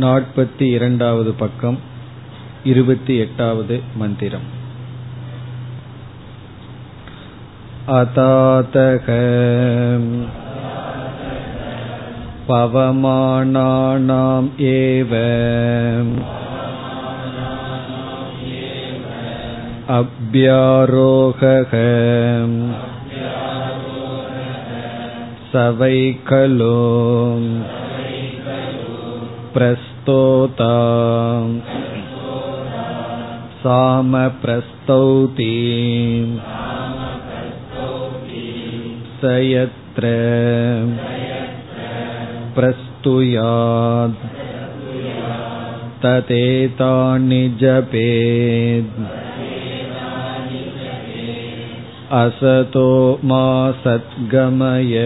நாற்பத்தி இரண்டாவது பக்கம் இருபத்தி எட்டாவது மந்திரம் अतातः पवमानानाम् एव अभ्यारोहः स वै खलु प्रस्तोता सामप्रस्तौति स यत्र प्रस्तुयात् ततेतानि जपेत् असतो मा सद्गमय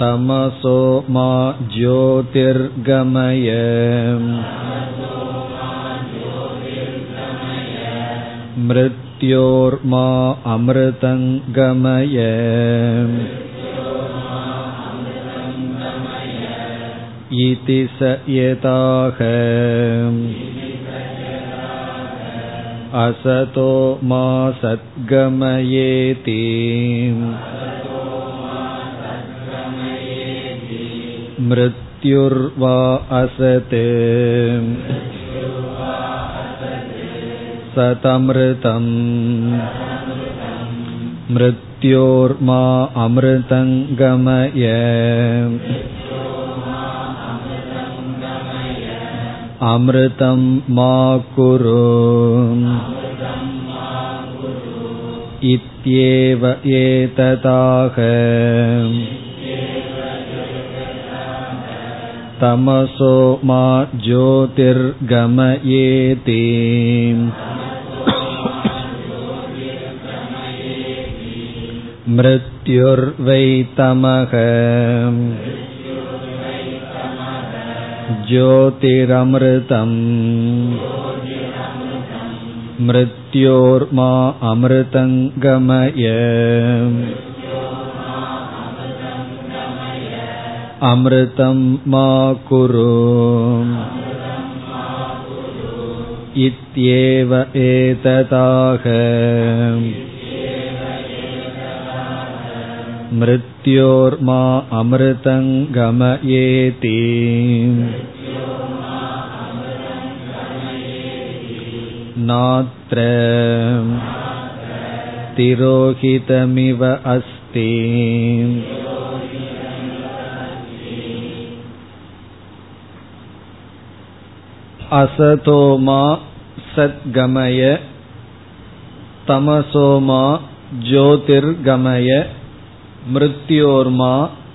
तमसो मा ज्योतिर्गमय मृत्योर्मा अमृतङ्गमय इति स यताः असतो मा सद्गमयेति मृत्युर्वा असत् सतमृतम् मृत्योर्मा अमृतङ्गमय अमृतं मा कुरु इत्येव एतदाह तमसो मा ज्योतिर्गमयेति मृत्युर्वै तमः ज्योतिरमृतम् मृत्योर्मा अमृतङ्गमय अमृतं मा कुरु इत्येव एतदाह मृत्योर्मा अमृतङ्गमयेति नात्र तिरोहितमिव अस्ति असतोमा सद्गमय तमसोमा ज्योतिर्गमय மிருத்யோர்மா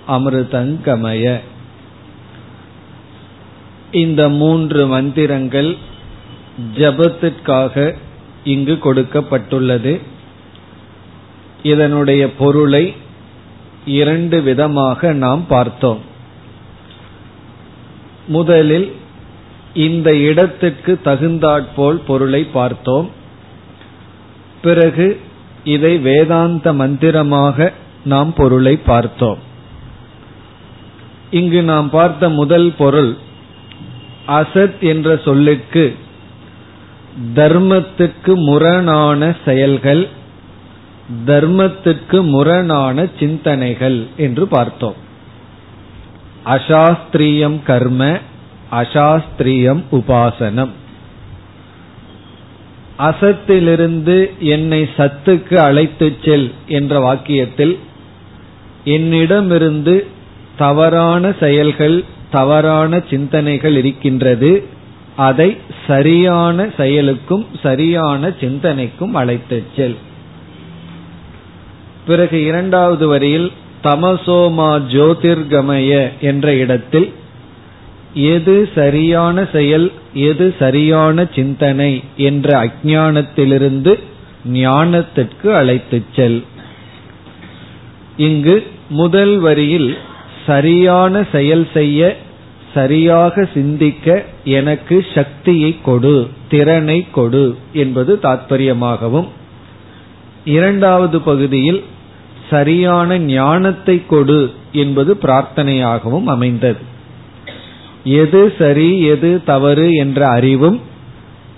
அமிர்தங்கமய இந்த மூன்று மந்திரங்கள் ஜபத்திற்காக இங்கு கொடுக்கப்பட்டுள்ளது இதனுடைய பொருளை இரண்டு விதமாக நாம் பார்த்தோம் முதலில் இந்த இடத்துக்கு தகுந்தாற்போல் பொருளை பார்த்தோம். பிறகு இதை வேதாந்த மந்திரமாக நாம் பொருளை பார்த்தோம். இங்கு நாம் பார்த்த முதல் பொருள் அசத் என்ற சொல்லுக்கு தர்மத்துக்கு முரணான செயல்கள் தர்மத்துக்கு முரணான சிந்தனைகள் என்று பார்த்தோம். அசாஸ்திரியம் கர்ம அசாஸ்திரியம் உபாசனம். அசத்திலிருந்து என்னை சத்துக்கு அழைத்துச் செல் என்ற வாக்கியத்தில் என்னிடமிருந்து தவறான செயல்கள் தவறான சிந்தனைகள் இருக்கின்றது. அதை சரியான செயலுக்கும் சரியான சிந்தனைக்கும் அழைத்துச் செல். பிறகு இரண்டாவது வரியில் தமசோமா ஜோதிர்கமய என்ற இடத்தில் எது சரியான செயல் எது சரியான சிந்தனை என்ற அஜானத்திலிருந்து ஞானத்திற்கு அழைத்துச் செல். இங்கு முதல் வரியில் சரியான செயல் செய்ய சரியாக சிந்திக்க எனக்கு சக்தியை கொடு திறனை கொடு என்பது தாற்பயமாகவும் இரண்டாவது பகுதியில் சரியான ஞானத்தை கொடு என்பது பிரார்த்தனையாகவும் அமைந்தது. எது சரி எது தவறு என்ற அறிவும்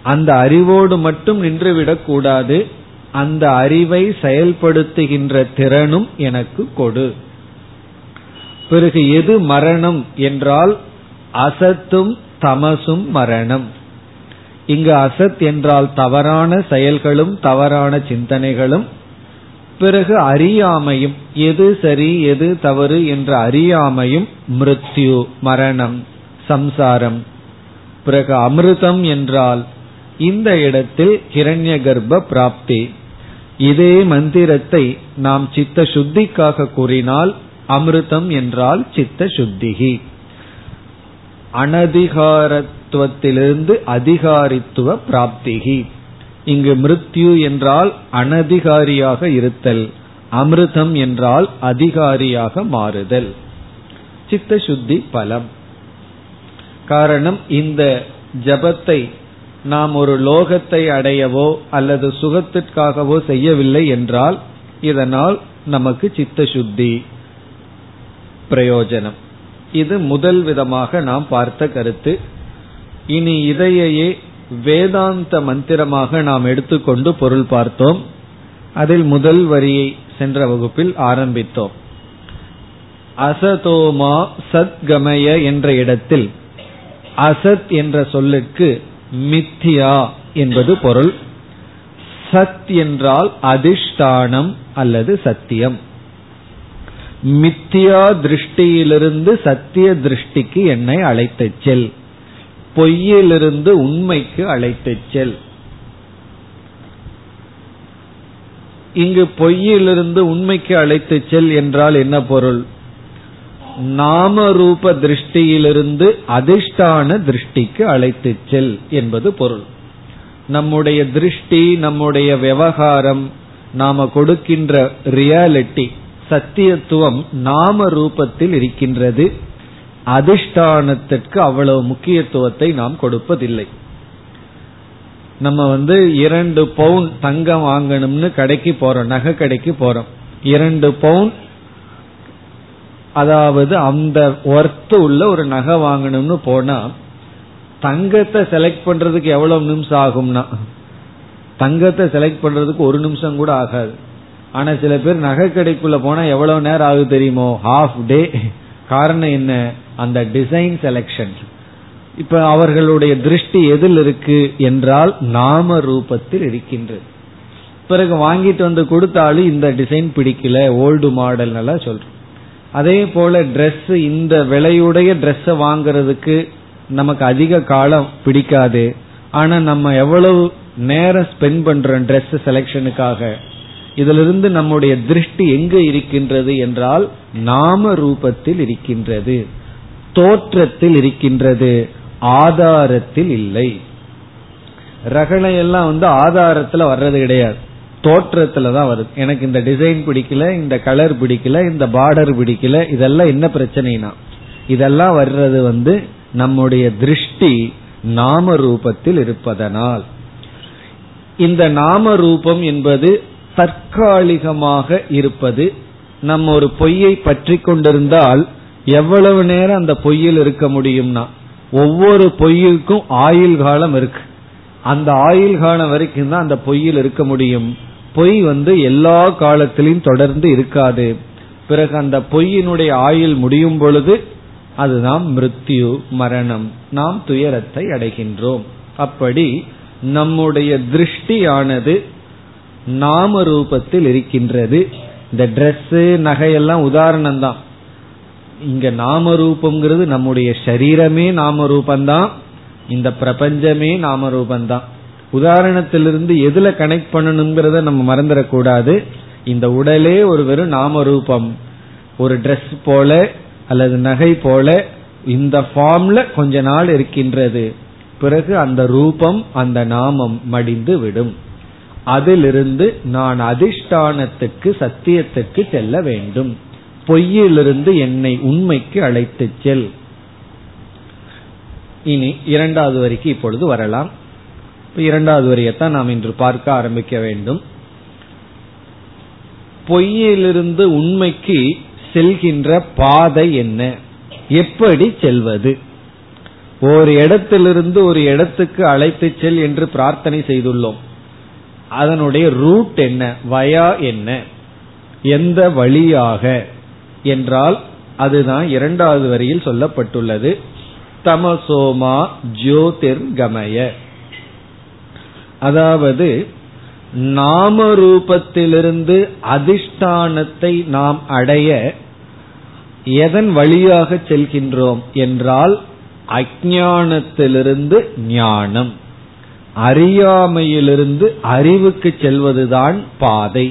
அந்த அறிவோடு மட்டும் நின்றுவிடக் கூடாது. அந்த அறிவை செயல்படுத்துகின்ற திறனும் எனக்கு கொடு. பிறகு எது மரணம் என்றால் அசத்தும் தமசும் மரணம். இங்கு அசத் என்றால் தவறான செயல்களும் தவறான சிந்தனைகளும். பிறகு அறியாமையும் எது சரி எது தவறு என்ற அறியாமையும் மிருத்யு மரணம். சம்சாரம். பிறகு அமிர்தம் என்றால் இந்த இடத்தில் கிரண்ய கர்ப்ப பிராப்தி. இதே மந்திரத்தை நாம் சித்த சுத்திக்காக கூறினால் அமிர்தம் என்றால் சித்த சுத்திகி அனதிகாரத்துவத்திலிருந்து அதிகாரித்துவ பிராப்திகி. இங்கு மிருத்யு என்றால் அனதிகாரியாக இருத்தல் அமிர்தம் என்றால் அதிகாரியாக மாறுதல். சித்த சுத்தி பலம். காரணம் இந்த ஜபத்தை நாம் ஒரு லோகத்தை அடையவோ அல்லது சுகத்திற்காகவோ செய்யவில்லை என்றால் இதனால் நமக்கு சித்த சுத்தி பிரயோஜனம். இது முதல் விதமாக நாம் பார்த்த கருத்து. இனி இதையே வேதாந்த மந்திரமாக நாம் எடுத்துக்கொண்டு பொருள் பார்த்தோம். அதில் முதல் வரியை சென்ற வகுப்பில் ஆரம்பித்தோம். அசதோமா சத்கமய என்ற இடத்தில் அசத் என்ற சொல்லுக்கு மித்தியா என்பது பொருள். சத் என்றால் அதிஷ்டானம் அல்லது சத்தியம். மித்தியா திருஷ்டியிலிருந்து சத்திய திருஷ்டிக்கு என்னை அழைத்துச் செல். பொய்யிலிருந்து உண்மைக்கு அழைத்துச் செல். இங்கு பொய்யிலிருந்து உண்மைக்கு அழைத்துச் செல் என்றால் என்ன பொருள்? நாம ரூப திருஷ்டியிலிருந்து அதிஷ்டான திருஷ்டிக்கு அழைத்து செல் என்பது பொருள். நம்முடைய திருஷ்டி நம்முடைய விவகாரம் நாம கொடுக்கின்ற ரியாலிட்டி சத்தியத்துவம் நாம ரூபத்தில் இருக்கின்றது. அதிஷ்டானத்திற்கு அவ்வளவு முக்கியத்துவத்தை நாம் கொடுப்பதில்லை. நம்ம வந்து இரண்டு பவுன் தங்கம் வாங்கணும்னு கடைக்கு போறோம் நகை கடைக்கு போறோம். இரண்டு பவுன் அதாவது அந்த ஒர்த்து உள்ள ஒரு நகை வாங்கணும்னு போனா தங்கத்தை செலக்ட் பண்றதுக்கு எவ்வளவு நிமிஷம் ஆகும்னா தங்கத்தை செலக்ட் பண்றதுக்கு ஒரு நிமிஷம் கூட ஆகாது. ஆனா சில பேர் நகை கடைக்குள்ள போனா எவ்வளவு நேரம் ஆகுது தெரியுமோ? ஹாஃப் டே காரணம் என்ன? அந்த டிசைன் செலக்ஷன் இப்ப அவர்களுடைய திருஷ்டி எதில் இருக்கு என்றால் நாம ரூபத்தில் இருக்கின்றது. பிறகு வாங்கிட்டு வந்து கொடுத்தாலும் இந்த டிசைன் பிடிக்கல ஓல்டு மாடல் எல்லாம் சொல்றோம் அதே போல Dress இந்த விலையுடைய ட்ரெஸ்ஸை வாங்குறதுக்கு நமக்கு அதிக காலம் பிடிக்காது. ஆனா நம்ம எவ்வளவு நேரம் ஸ்பெண்ட் பண்றோம் Dress செலெக்ஷனுக்காக இதிலிருந்து நம்முடைய திருஷ்டி எங்க இருக்கின்றது என்றால் நாம ரூபத்தில் இருக்கின்றது. தோற்றத்தில் இருக்கின்றது. ஆதாரத்தில் இல்லை. ரகளையெல்லாம் வந்து ஆதாரத்துல வர்றது கிடையாது. தோற்றத்துல தான் வருது. எனக்கு இந்த டிசைன் பிடிக்கல இந்த கலர் பிடிக்கல இந்த பார்டர் பிடிக்கல இதெல்லாம் என்ன பிரச்சனைனா இதெல்லாம் வர்றது வந்து நம்முடைய திருஷ்டி நாம ரூபத்தில் இருப்பதனால். இந்த நாம ரூபம் என்பது தற்காலிகமாக இருப்பது நம்ம ஒரு பொய்யை பற்றி கொண்டிருந்தால் எவ்வளவு நேரம் அந்த பொய்யில் இருக்க முடியும்னா ஒவ்வொரு பொய்யுக்கும் ஆயுள் காலம் இருக்கு. அந்த ஆயுள் காலம் வரைக்கும் தான் அந்த பொய்யில் இருக்க முடியும். பொய் வந்து எல்லா காலத்திலையும் தொடர்ந்து இருக்காது. பிறகு அந்த பொய்யினுடைய ஆயுள் முடியும் பொழுது அதுதான் மிருத்யு மரணம். நாம் துயரத்தை அடைகின்றோம். அப்படி நம்முடைய திருஷ்டியானது நாம ரூபத்தில் இருக்கின்றது. இந்த ட்ரெஸ்ஸு நகையெல்லாம் உதாரணம் தான் இங்க நாம ரூபம்ங்கிறது நம்முடைய சரீரமே நாம ரூபந்தான் இந்த பிரபஞ்சமே நாம ரூபந்தான் உதாரணத்திலிருந்து எதுல கனெக்ட் பண்ணணுங்கிறத நம்ம மறந்துடக்கூடாது. இந்த உடலே ஒரு வெறும் நாம ரூபம் ஒரு ட்ரெஸ் போல அல்லது நகை போல இந்த ஃபார்ம்ல கொஞ்ச நாள் இருக்கின்றது. பிறகு அந்த ரூபம் அந்த நாமம் மடிந்து விடும். அதிலிருந்து நான் அதிஷ்டானத்துக்கு சத்தியத்துக்கு செல்ல வேண்டும். பொய்யிலிருந்து என்னை உண்மைக்கு அழைத்துச் செல். இனி இரண்டாவது வரைக்கும் இப்பொழுது வரலாம். இரண்டாவது வரியத்தான் நாம் இன்று பார்க்க ஆரம்பிக்க வேண்டும். பொய்யிலிருந்து உண்மைக்கு செல்கின்ற பாதை என்ன? எப்படி செல்வது? ஒரு இடத்திலிருந்து ஒரு இடத்துக்கு அழைத்து செல் என்று பிரார்த்தனை செய்துள்ளோம். அதனுடைய ரூட் என்ன? வயா என்ன? எந்த வழியாக? என்றால் அதுதான் இரண்டாவது வரியில் சொல்லப்பட்டுள்ளது. தமசோமா ஜோதிர்கமய. அதாவது நாம ரூபத்திலிருந்து அதிஷ்டானத்தை நாம் அடைய எதன் வழியாக செல்கின்றோம் என்றால் அஜானத்திலிருந்து ஞானம். அறியாமையிலிருந்து அறிவுக்கு செல்வதுதான் பாதை.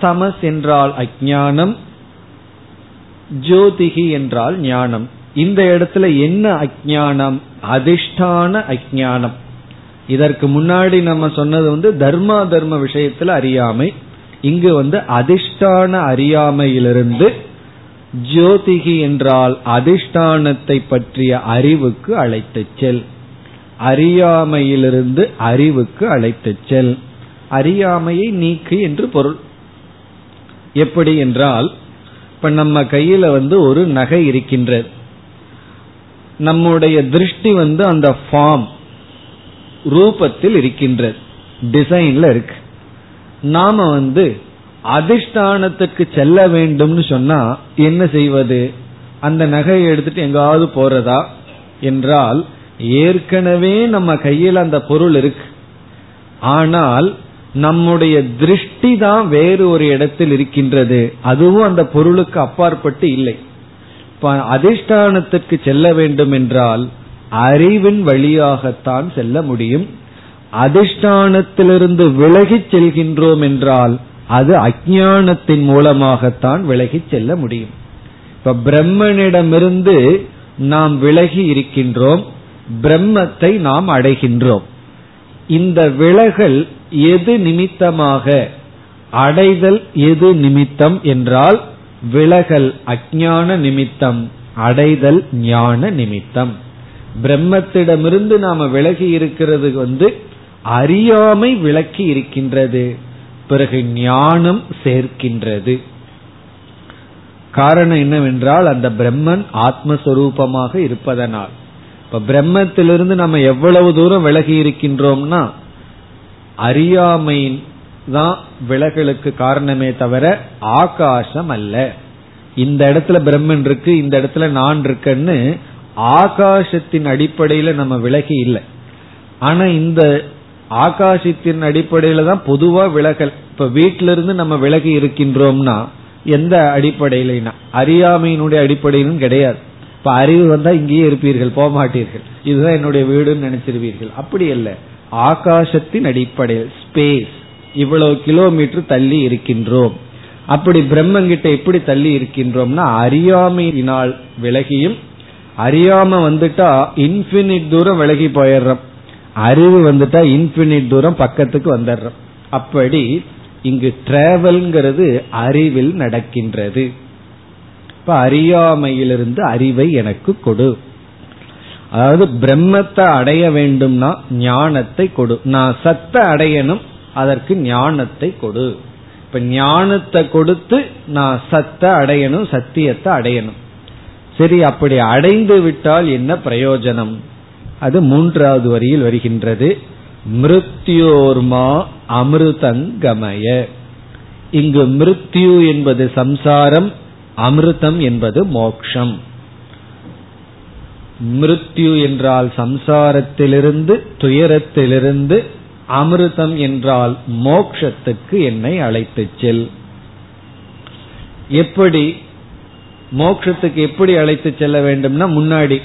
தமஸ் என்றால் அஜானம் ஜோதிகி என்றால் ஞானம். இந்த இடத்துல என்ன அஜானம் அதிஷ்டான அஜானம் இதற்கு முன்னாடி நம்ம சொன்னது வந்து தர்மா தர்ம விஷயத்துல அறியாமை. இங்கு வந்து அதிஷ்டான அறியாமையிலிருந்து ஜோதிகி என்றால் அதிஷ்டானத்தை பற்றிய அறிவுக்கு அழைத்து செல். அறியாமையிலிருந்து அறிவுக்கு அழைத்து செல். அறியாமையை நீக்கு என்று பொருள். எப்படி என்றால் இப்ப நம்ம கையில வந்து ஒரு நகை இருக்கின்றது. நம்முடைய திருஷ்டி வந்து அந்த ஃபார்ம் ரூபத்தில் இருக்கின்றது டிசைன்ல இருக்கு. நாம வந்து அதிஷ்டானத்துக்கு செல்ல வேண்டும்னு சொன்னா என்ன செய்வது? அந்த நகையை எடுத்துட்டு எங்காவது போறதா? என்றால் ஏற்கனவே நம்ம கையில் அந்த பொருள் இருக்கு. ஆனால் நம்முடைய திருஷ்டி தான் வேறு ஒரு இடத்தில் இருக்கின்றது. அதுவும் அந்த பொருளுக்கு அப்பாற்பட்டு இல்லை. இப்ப அதிஷ்டானத்துக்கு செல்ல வேண்டும் என்றால் அறிவின் வழியாகத்தான் செல்ல முடியும். அதிஷ்டானத்திலிருந்து விலகிச் செல்கின்றோம் என்றால் அது அஜானத்தின் மூலமாகத்தான் விலகி செல்ல முடியும். இப்ப பிரம்மனிடமிருந்து நாம் விலகி இருக்கின்றோம். பிரம்மத்தை நாம் அடைகின்றோம். இந்த விலகல் எது நிமித்தமாக? அடைதல் எது நிமித்தம் என்றால் விலகல் அஜான நிமித்தம் அடைதல் ஞான நிமித்தம். பிரம்மத்திடமிருந்து நாம விலகி இருக்கிறது வந்து அறியாமை விளக்கி இருக்கின்றது. பிறகு ஞானம் சேர்க்கின்றது. காரணம் என்னவென்றால் அந்த பிரம்மன் ஆத்மஸ்வரூபமாக இருப்பதனால். இப்ப பிரம்மத்திலிருந்து நம்ம எவ்வளவு தூரம் விலகி இருக்கின்றோம்னா அறியாமையின் தான் விலகலுக்கு காரணமே தவிர ஆகாசம் அல்ல. இந்த இடத்துல பிரம்மன் இருக்கு இந்த இடத்துல நான் இருக்கன்னு ஆகாசத்தின் அடிப்படையில நம்ம விலகி இல்லை. ஆனா இந்த ஆகாசத்தின் அடிப்படையில தான் பொதுவா விலகல் இப்ப வீட்டில இருந்து நம்ம விலகி இருக்கின்றோம்னா எந்த அடிப்படையில அறியாமையினுடைய அடிப்படையிலும் கிடையாது. இப்ப அறிவு வந்தா இங்கேயே இருப்பீர்கள் போக மாட்டீர்கள். இதுதான் என்னுடைய வீடுன்னு நினைச்சிருவீர்கள். அப்படி அல்ல. ஆகாசத்தின் அடிப்படையில் ஸ்பேஸ் இவ்வளவு கிலோமீட்டர் தள்ளி இருக்கின்றோம். அப்படி பிரம்மங்கிட்ட எப்படி தள்ளி இருக்கின்றோம்னா அறியாமையினால் விலகியும் அறியாம வந்துட்டா இன்பினிட் தூரம் விலகி போயிடுறோம். அறிவு வந்துட்டா இன்பினிட் தூரம் பக்கத்துக்கு வந்துடுறோம். அப்படி இங்கு டிராவல்ங்கிறது அறிவில் நடக்கின்றது. இப்ப அறியாமையிலிருந்து அறிவை எனக்கு கொடு. அதாவது பிரம்மத்தை அடைய வேண்டும்னா ஞானத்தை கொடு. நான் சத்த அடையணும் அதற்கு ஞானத்தை கொடு. இப்ப ஞானத்தை கொடுத்து நான் சத்த அடையணும் சத்தியத்தை அடையணும். சரி அப்படி அடைந்து விட்டால் என்ன பிரயோஜனம்? அது மூன்றாவது வரியில் வருகின்றது. மிருத்யோர்மா அமிர்தங்கமய இங்கு மிருத்யு என்பது சம்சாரம் அமிர்தம் என்பது மோக்ஷம். மிருத்யு என்றால் சம்சாரத்திலிருந்து துயரத்திலிருந்து அமிர்தம் என்றால் மோக்ஷத்துக்கு என்னை அழைத்து செல். எப்படி மோட்சத்துக்கு எப்படி அழைத்து செல்ல வேண்டும்னா முன்னாடி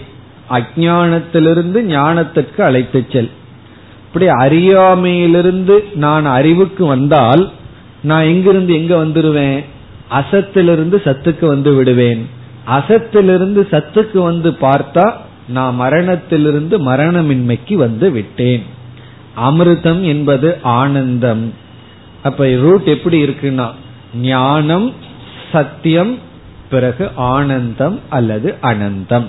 அஜானத்திலிருந்து ஞானத்துக்கு அழைத்து செல். இப்படி அறியாமையிலிருந்து நான் அறிவுக்கு வந்தால் நான் எங்கிருந்து எங்க வந்துருவேன்? அசத்திலிருந்து சத்துக்கு வந்து விடுவேன். அசத்திலிருந்து சத்துக்கு வந்து பார்த்தா நான் மரணத்திலிருந்து மரணமின்மைக்கு வந்து விட்டேன். அமிர்தம் என்பது ஆனந்தம். அப்ப ரூட் எப்படி இருக்குன்னா ஞானம் சத்தியம் பிறகு ஆனந்தம் அல்லது அனந்தம்.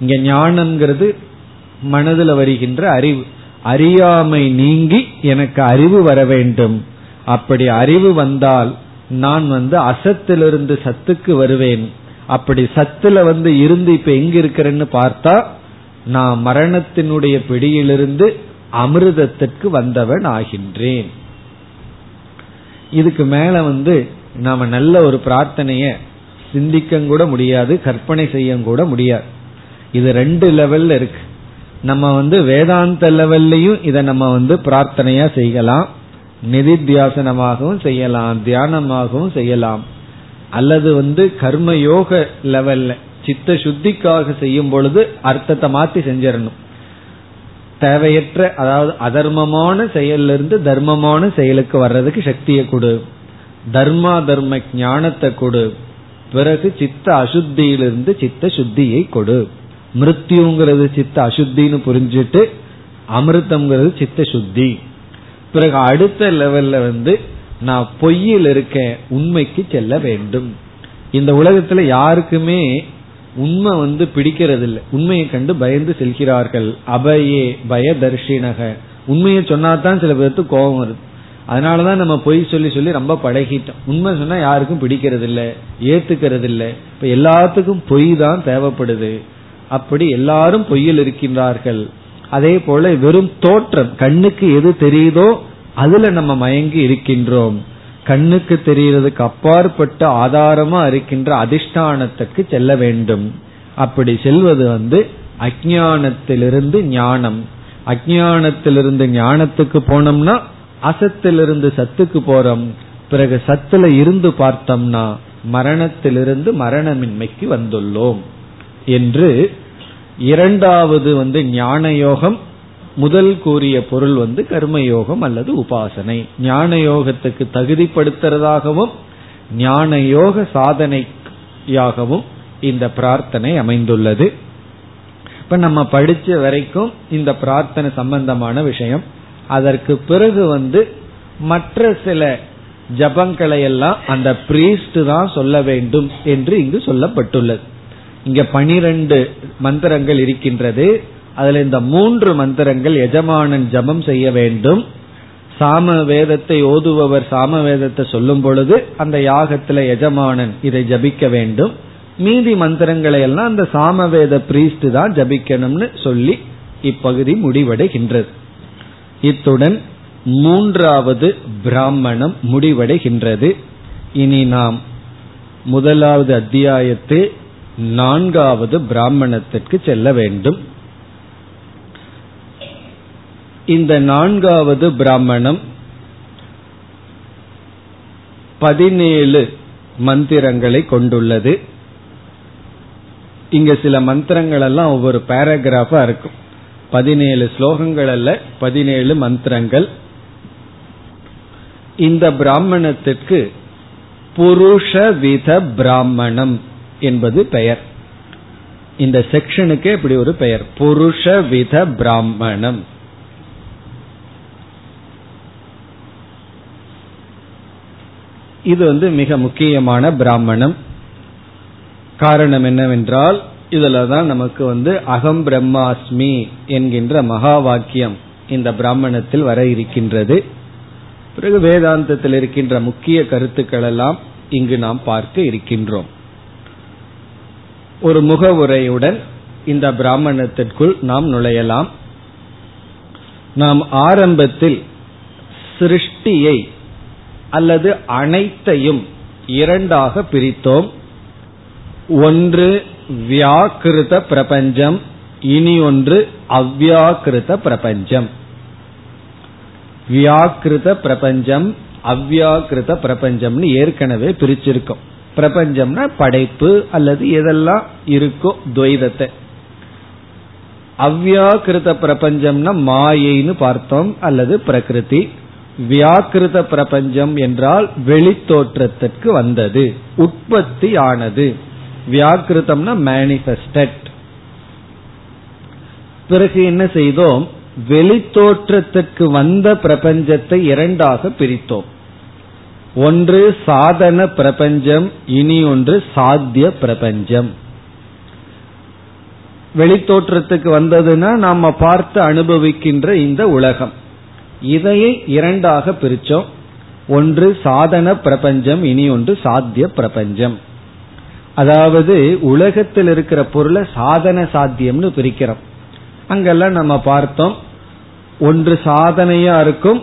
இங்க ஞானம்ங்கிறது மனதில் வருகின்ற அறிவு. அறியாமை நீங்கி எனக்கு அறிவு வர வேண்டும். அப்படி அறிவு வந்தால் நான் வந்து அசத்திலிருந்து சத்துக்கு வருவேன். அப்படி சத்துல வந்து இருந்து இப்ப எங்க இருக்கிறேன்னு பார்த்தா நான் மரணத்தினுடைய பிடியிலிருந்து அமிர்தத்திற்கு வந்தவன் ஆகின்றேன். இதுக்கு மேல வந்து நாம நல்ல ஒரு பிரார்த்தனைய சிந்திக்க கூட முடியாது கற்பனை செய்ய கூட முடியாது. இது ரெண்டு லெவல்ல இருக்கு. நம்ம வந்து வேதாந்த லெவல்லையும் இதை நம்ம வந்து பிரார்த்தனையா செய்யலாம். நிதித்தியாசனமாகவும் செய்யலாம் தியானமாகவும் செய்யலாம். அல்லது வந்து கர்ம யோக லெவல்ல சித்த சுத்திக்காக செய்யும் பொழுது அர்த்தத்தை மாத்தி செஞ்சிடணும். தேவையற்ற அதாவது அதர்மமான செயலிருந்து தர்மமான செயலுக்கு வர்றதுக்கு சக்தியை கொடு. தர்மா தர்ம ஞானத்தை கொடு. பிறகு சித்த அசுத்தியிலிருந்து சித்த சுத்தியை கொடு. மிருத்யுங்கிறது சித்த அசுத்தின்னு புரிஞ்சுட்டு அமிர்தம்ங்கிறது சித்த சுத்தி. பிறகு அடுத்த லெவல்ல வந்து நான் பொய்யில் இருக்க உண்மைக்கு செல்ல வேண்டும். இந்த உலகத்துல யாருக்குமே உண்மை வந்து பிடிக்கிறது இல்லை உண்மையை கண்டு பயந்து செல்கிறார்கள். அபயே பயதர்ஷினக. உண்மையை சொன்னாதான் சில பேருக்கு கோபம் வருது. அதனாலதான் நம்ம பொய் சொல்லி சொல்லி ரொம்ப பழகிட்டோம். உண்மை சொன்னா யாருக்கும் பிடிக்கிறது இல்லை ஏத்துக்கிறது இல்லை இப்ப எல்லாத்துக்கும் பொய் தான் தேவைப்படுது. அப்படி எல்லாரும் பொய்யில் இருக்கின்றார்கள். அதே போல வெறும் தோற்றம் கண்ணுக்கு எது தெரியுதோ அதுல நம்ம மயங்கி இருக்கின்றோம். கண்ணுக்கு தெரியறதுக்கு அப்பாற்பட்ட ஆதாரமா இருக்கின்ற அதிஷ்டானத்துக்கு செல்ல வேண்டும். அப்படி செல்வது வந்து அஜானத்திலிருந்து ஞானம். அஜானத்திலிருந்து ஞானத்துக்கு போனோம்னா அசத்திலிருந்து சத்துக்கு போறோம். பிறகு சத்துல இருந்து பார்த்தோம்னா மரணத்திலிருந்து மரணமின்மைக்கு வந்துள்ளோம். என்று இரண்டாவது வந்து ஞான யோகம் முதல் கூறிய பொருள் வந்து கர்மயோகம் அல்லது உபாசனை. ஞான யோகத்துக்கு தகுதிப்படுத்துறதாகவும் ஞான யோக சாதனையாகவும் இந்த பிரார்த்தனை அமைந்துள்ளது. இப்ப நம்ம படிச்ச வரைக்கும் இந்த பிரார்த்தனை சம்பந்தமான விஷயம். அதற்கு பிறகு வந்து மற்ற சில ஜபங்களை எல்லாம் அந்த பிரீஸ்ட் தான் சொல்ல வேண்டும் என்று இங்கு சொல்லப்பட்டுள்ளது. இங்க பனிரெண்டு மந்திரங்கள் இருக்கின்றது. அதுல இந்த மூன்று மந்திரங்கள் எஜமானன் ஜபம் செய்ய வேண்டும். சாம வேதத்தை ஓதுபவர் சாம வேதத்தை சொல்லும் பொழுது அந்த யாகத்துல எஜமானன் இதை ஜபிக்க வேண்டும். மீதி மந்திரங்களை எல்லாம் அந்த சாமவேத பிரீஸ்ட் தான் ஜபிக்கணும்னு சொல்லி இப்பகுதி முடிவடைகின்றது. இத்துடன் மூன்றாவது பிராமணம் முடிவடைகின்றது. இனி நாம் முதலாவது அத்தியாயத்து நான்காவது பிராமணத்திற்கு செல்ல வேண்டும். இந்த நான்காவது பிராமணம் பதினேழு மந்திரங்களை கொண்டுள்ளது. இங்க சில மந்திரங்கள் எல்லாம் ஒவ்வொரு பேராகிராஃபா இருக்கும். பதினேழு ஸ்லோகங்கள் அல்ல பதினேழு மந்திரங்கள். இந்த பிராமணத்திற்கு புருஷ வித பிராமணம் என்பது பெயர். இந்த செக்ஷனுக்கு இப்படி ஒரு பெயர் புருஷ வித பிராமணம். இது வந்து மிக முக்கியமான பிராமணம். காரணம் என்னவென்றால் இதுல தான் நமக்கு வந்து அகம் பிரம்மாஸ்மி என்கின்ற மகா வாக்கியம் இந்த பிராமணத்தில் வர இருக்கின்றது. பிறகு வேதாந்தத்தில் இருக்கின்ற முக்கிய கருத்துக்கள் எல்லாம் இங்கு நாம் பார்க்க இருக்கின்றோம். ஒரு முகவுரையுடன் இந்த பிராமணத்திற்குள் நாம் நுழையலாம். நாம் ஆரம்பத்தில் சிருஷ்டியை அல்லது அனைத்தையும் இரண்டாக பிரித்தோம். ஒன்று வியாக்கிருத பிரபஞ்சம் இனி ஒன்று அவ்யாக்கிருத பிரபஞ்சம். வியாக்கிருத பிரபஞ்சம் அவ்யாக்கிருத பிரபஞ்சம்னு ஏற்கனவே பிரிச்சிருக்கோம். பிரபஞ்சம்னா படைப்பு அல்லது எதெல்லாம் இருக்கோ துவைதத்தை. அவ்யாக்கிருத பிரபஞ்சம்னா மாயைன்னு பார்த்தோம் அல்லது பிரகிருதி. வியாக்கிருத பிரபஞ்சம் என்றால் வெளித்தோற்றத்திற்கு வந்தது உற்பத்தி ஆனது வியாக்கிருதம்னா மேனிபெஸ்டட் பிறகு என்ன செய்தோம்? வெளித்தோற்றத்துக்கு வந்த பிரபஞ்சத்தை இரண்டாக பிரித்தோம். ஒன்று சாதன பிரபஞ்சம் இனி ஒன்று சாத்திய பிரபஞ்சம். வெளித்தோற்றத்துக்கு வந்ததுன்னா நாம பார்த்து அனுபவிக்கின்ற இந்த உலகம். இதையே இரண்டாக பிரிச்சோம் ஒன்று சாதன பிரபஞ்சம் இனி ஒன்று சாத்திய பிரபஞ்சம். அதாவது உலகத்தில் இருக்கிற பொருளை சாதன சாத்தியம்னு பிரிக்கிறோம். அங்கெல்லாம் நம்ம பார்த்தோம் ஒன்று சாதனையா இருக்கும்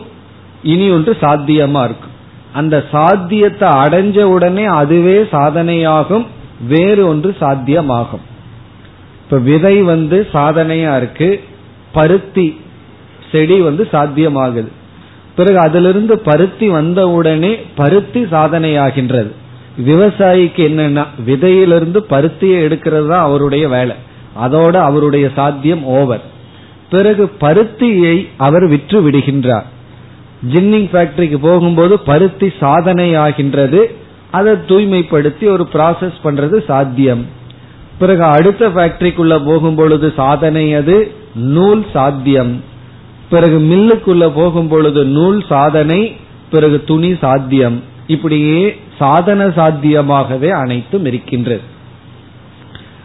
இனி ஒன்று சாத்தியமா இருக்கும். அந்த சாத்தியத்தை அடைஞ்ச உடனே அதுவே சாதனையாகும் வேறு ஒன்று சாத்தியமாகும். இப்ப விதை வந்து சாதனையா இருக்கு பருத்தி செடி வந்து சாத்தியமாகுது. பிறகு அதிலிருந்து பருத்தி வந்தவுடனே பருத்தி சாதனையாகின்றது. விவசாயிக்கு என்னன்னா விதையிலிருந்து பருத்தியை எடுக்கிறது தான் அவருடைய வேலை. அதோட அவருடைய சாத்தியம் ஓவர். பிறகு பருத்தியை அவர் விற்று விடுகின்றார். ஜின்னிங் ஃபேக்டரிக்கு போகும்போது பருத்தி சாதனை ஆகின்றது அதை தூய்மைப்படுத்தி ஒரு ப்ராசஸ் பண்றது சாத்தியம். பிறகு அடுத்த ஃபேக்டரிக்குள்ள போகும்பொழுது சாதனை அது நூல் சாத்தியம். பிறகு மில்லுக்குள்ள போகும் பொழுது நூல் சாதனை பிறகு துணி சாத்தியம். இப்படியே சாதன சாத்தியமாகவே அனைத்தும் இருக்கின்றது.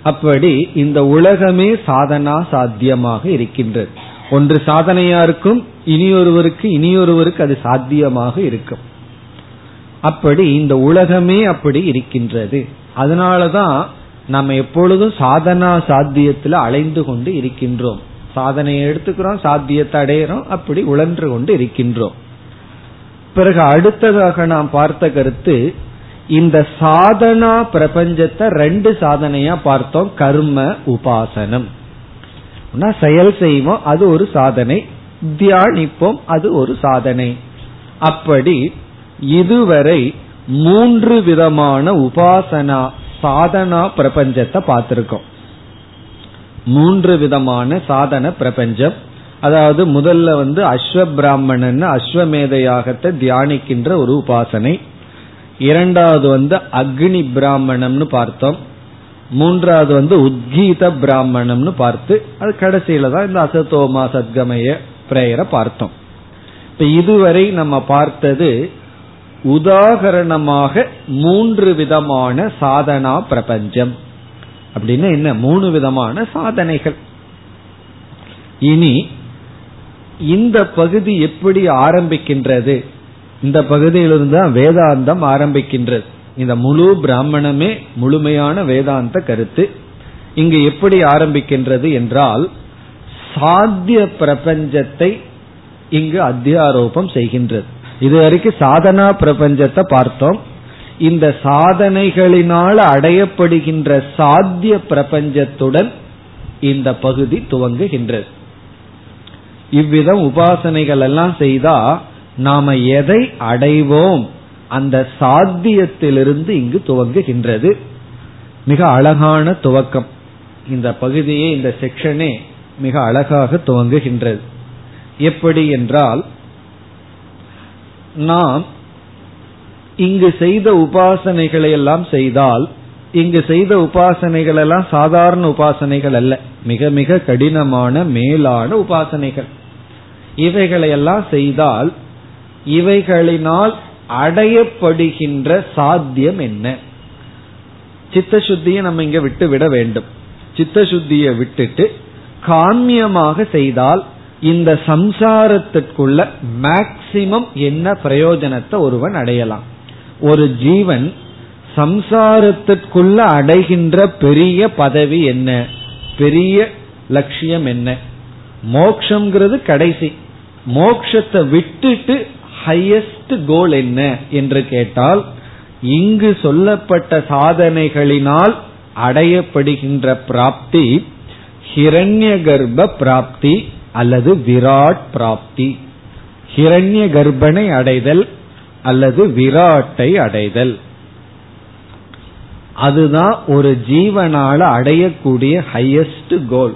அப்படி இந்த உலகமே சாதனா சாத்தியமாக இருக்கின்றது. ஒன்று சாதனையா இருக்கும் இனியொருவருக்கு இனியொருவருக்கு அது சாத்தியமாக இருக்கும். அப்படி இந்த உலகமே அப்படி இருக்கின்றது. அதனாலதான் நம்ம எப்பொழுதும் சாதனா சாத்தியத்துல அலைந்து கொண்டு இருக்கின்றோம். சாதனையை எடுத்துக்கிறோம் சாத்தியத்தை அடையிறோம் அப்படி உழன்று கொண்டு இருக்கின்றோம். பிறகு அடுத்ததாக நாம் பார்த்த கருத்து இந்த சாதனா பிரபஞ்சத்தை ரெண்டு சாதனையா பார்த்தோம் கர்ம உபாசனம். செயல் செய்வோம் அது ஒரு சாதனை. தியானிப்போம் அது ஒரு சாதனை. அப்படி இதுவரை மூன்று விதமான உபாசனா சாதனா பிரபஞ்சத்தை பார்த்திருக்கோம். மூன்று விதமான சாதன பிரபஞ்சம். அதாவது முதல்ல வந்து அஸ்வ பிராமணன் அஸ்வமேதையாகத்தை தியானிக்கின்ற ஒரு உபாசனை. இரண்டாவது வந்து அக்னி பிராமணம்னு பார்த்தோம். மூன்றாவது வந்து உத்கீத பிராமணம்னு பார்த்து அது கடைசியில தான் இந்த அசத்தோமா சத்கமய பிரேயரை பார்த்தோம். இப்ப இதுவரை நம்ம பார்த்தது உதாகரணமாக மூன்று விதமான சாதனா பிரபஞ்சம். அப்படின்னு என்ன? மூணு விதமான சாதனைகள். இனி இந்த பகுதி எப்படி ஆரம்பிக்கின்றது? இந்த பகுதியிலிருந்து தான் வேதாந்தம் ஆரம்பிக்கின்றது. இந்த முழு பிராமணமே முழுமையான வேதாந்த கருத்து. இங்கு எப்படி ஆரம்பிக்கின்றது என்றால் சாத்திய பிரபஞ்சத்தை இங்கு அத்தியாரோபம் செய்கின்றது. இதுவரைக்கும் சாதனா பிரபஞ்சத்தை பார்த்தோம். இந்த சாதனைகளினால் அடையப்படுகின்ற சாத்திய பிரபஞ்சத்துடன் இந்த பகுதி துவங்குகின்றது. இவ்விதம் உபாசனைகள் எல்லாம் செய்தா நாம எதை அடைவோம்? அந்த சாத்தியத்திலிருந்து இங்கு துவங்குகின்றது. மிக அழகான துவக்கம். இந்த பகுதியே இந்த செக்ஷனே மிக அழகாக துவங்குகின்றது. எப்படி என்றால் நாம் இங்கு செய்த உபாசனைகளை எல்லாம் செய்தால் இங்கு செய்த உபாசனைகள் எல்லாம் சாதாரண உபாசனைகள் அல்ல. மிக மிக கடினமான மேலான உபாசனைகள். இவைகளையெல்லாம் செய்தால் இவைகளினால் அடையப்படுகின்ற சாத்தியம் என்ன? சித்த சுத்தியை நம்ம இங்க விட்டு விட வேண்டும். சித்த சுத்தியை விட்டுட்டு காமியமாக செய்தால் இந்த சம்சாரத்திற்குள்ள மேக்சிமம் என்ன பிரயோஜனத்தை ஒருவன் அடையலாம்? ஒரு ஜீவன் சம்சாரத்திற்குள்ள அடைகின்ற பெரிய பதவி என்ன? பெரிய லட்சியம் என்ன? மோக்ஷங்கிறது கடைசி. மோக்ஷத்தை விட்டுட்டு ஹையஸ்ட் கோல் என்ன என்று கேட்டால் இங்கு சொல்லப்பட்ட சாதனைகளினால் அடையப்படுகின்ற பிராப்தி ஹிரண்ய கர்ப்ப பிராப்தி அல்லது விராட் பிராப்தி. ஹிரண்ய கர்ப்பனை அடைதல் அல்லது விராட்டை அடைதல். அதுதான் ஒரு ஜீவனால அடையக்கூடிய ஹையஸ்ட் கோல்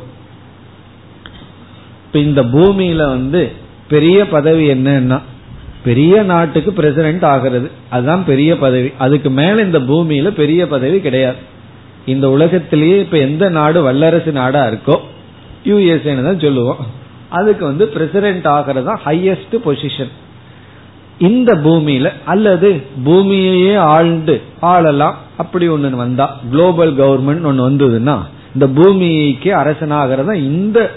இப்ப இந்த பூமியில வந்து பெரிய பதவி என்னன்னா பெரிய நாட்டுக்கு பிரசிடென்ட் ஆகிறது. அதுதான் பெரிய பதவி. அதுக்கு மேல இந்த பூமியில பெரிய பதவி கிடையாது. இந்த உலகத்திலேயே இப்ப எந்த நாடு வல்லரசு நாடா இருக்கோ யூஎஸ்ஏன்னு தான் சொல்லுவோம். அதுக்கு வந்து பிரசிடென்ட் ஆகிறது தான் ஹையஸ்ட் பொசிஷன் இந்த பூமியில அல்லது பூமியையே ஆழ்ந்து ஆளலாம். அப்படி ஒண்ணு வந்தா குளோபல் கவர்மெண்ட் ஒன்று வந்ததுன்னா இந்த பூமிக்கு அரசனாகிறதா இந்த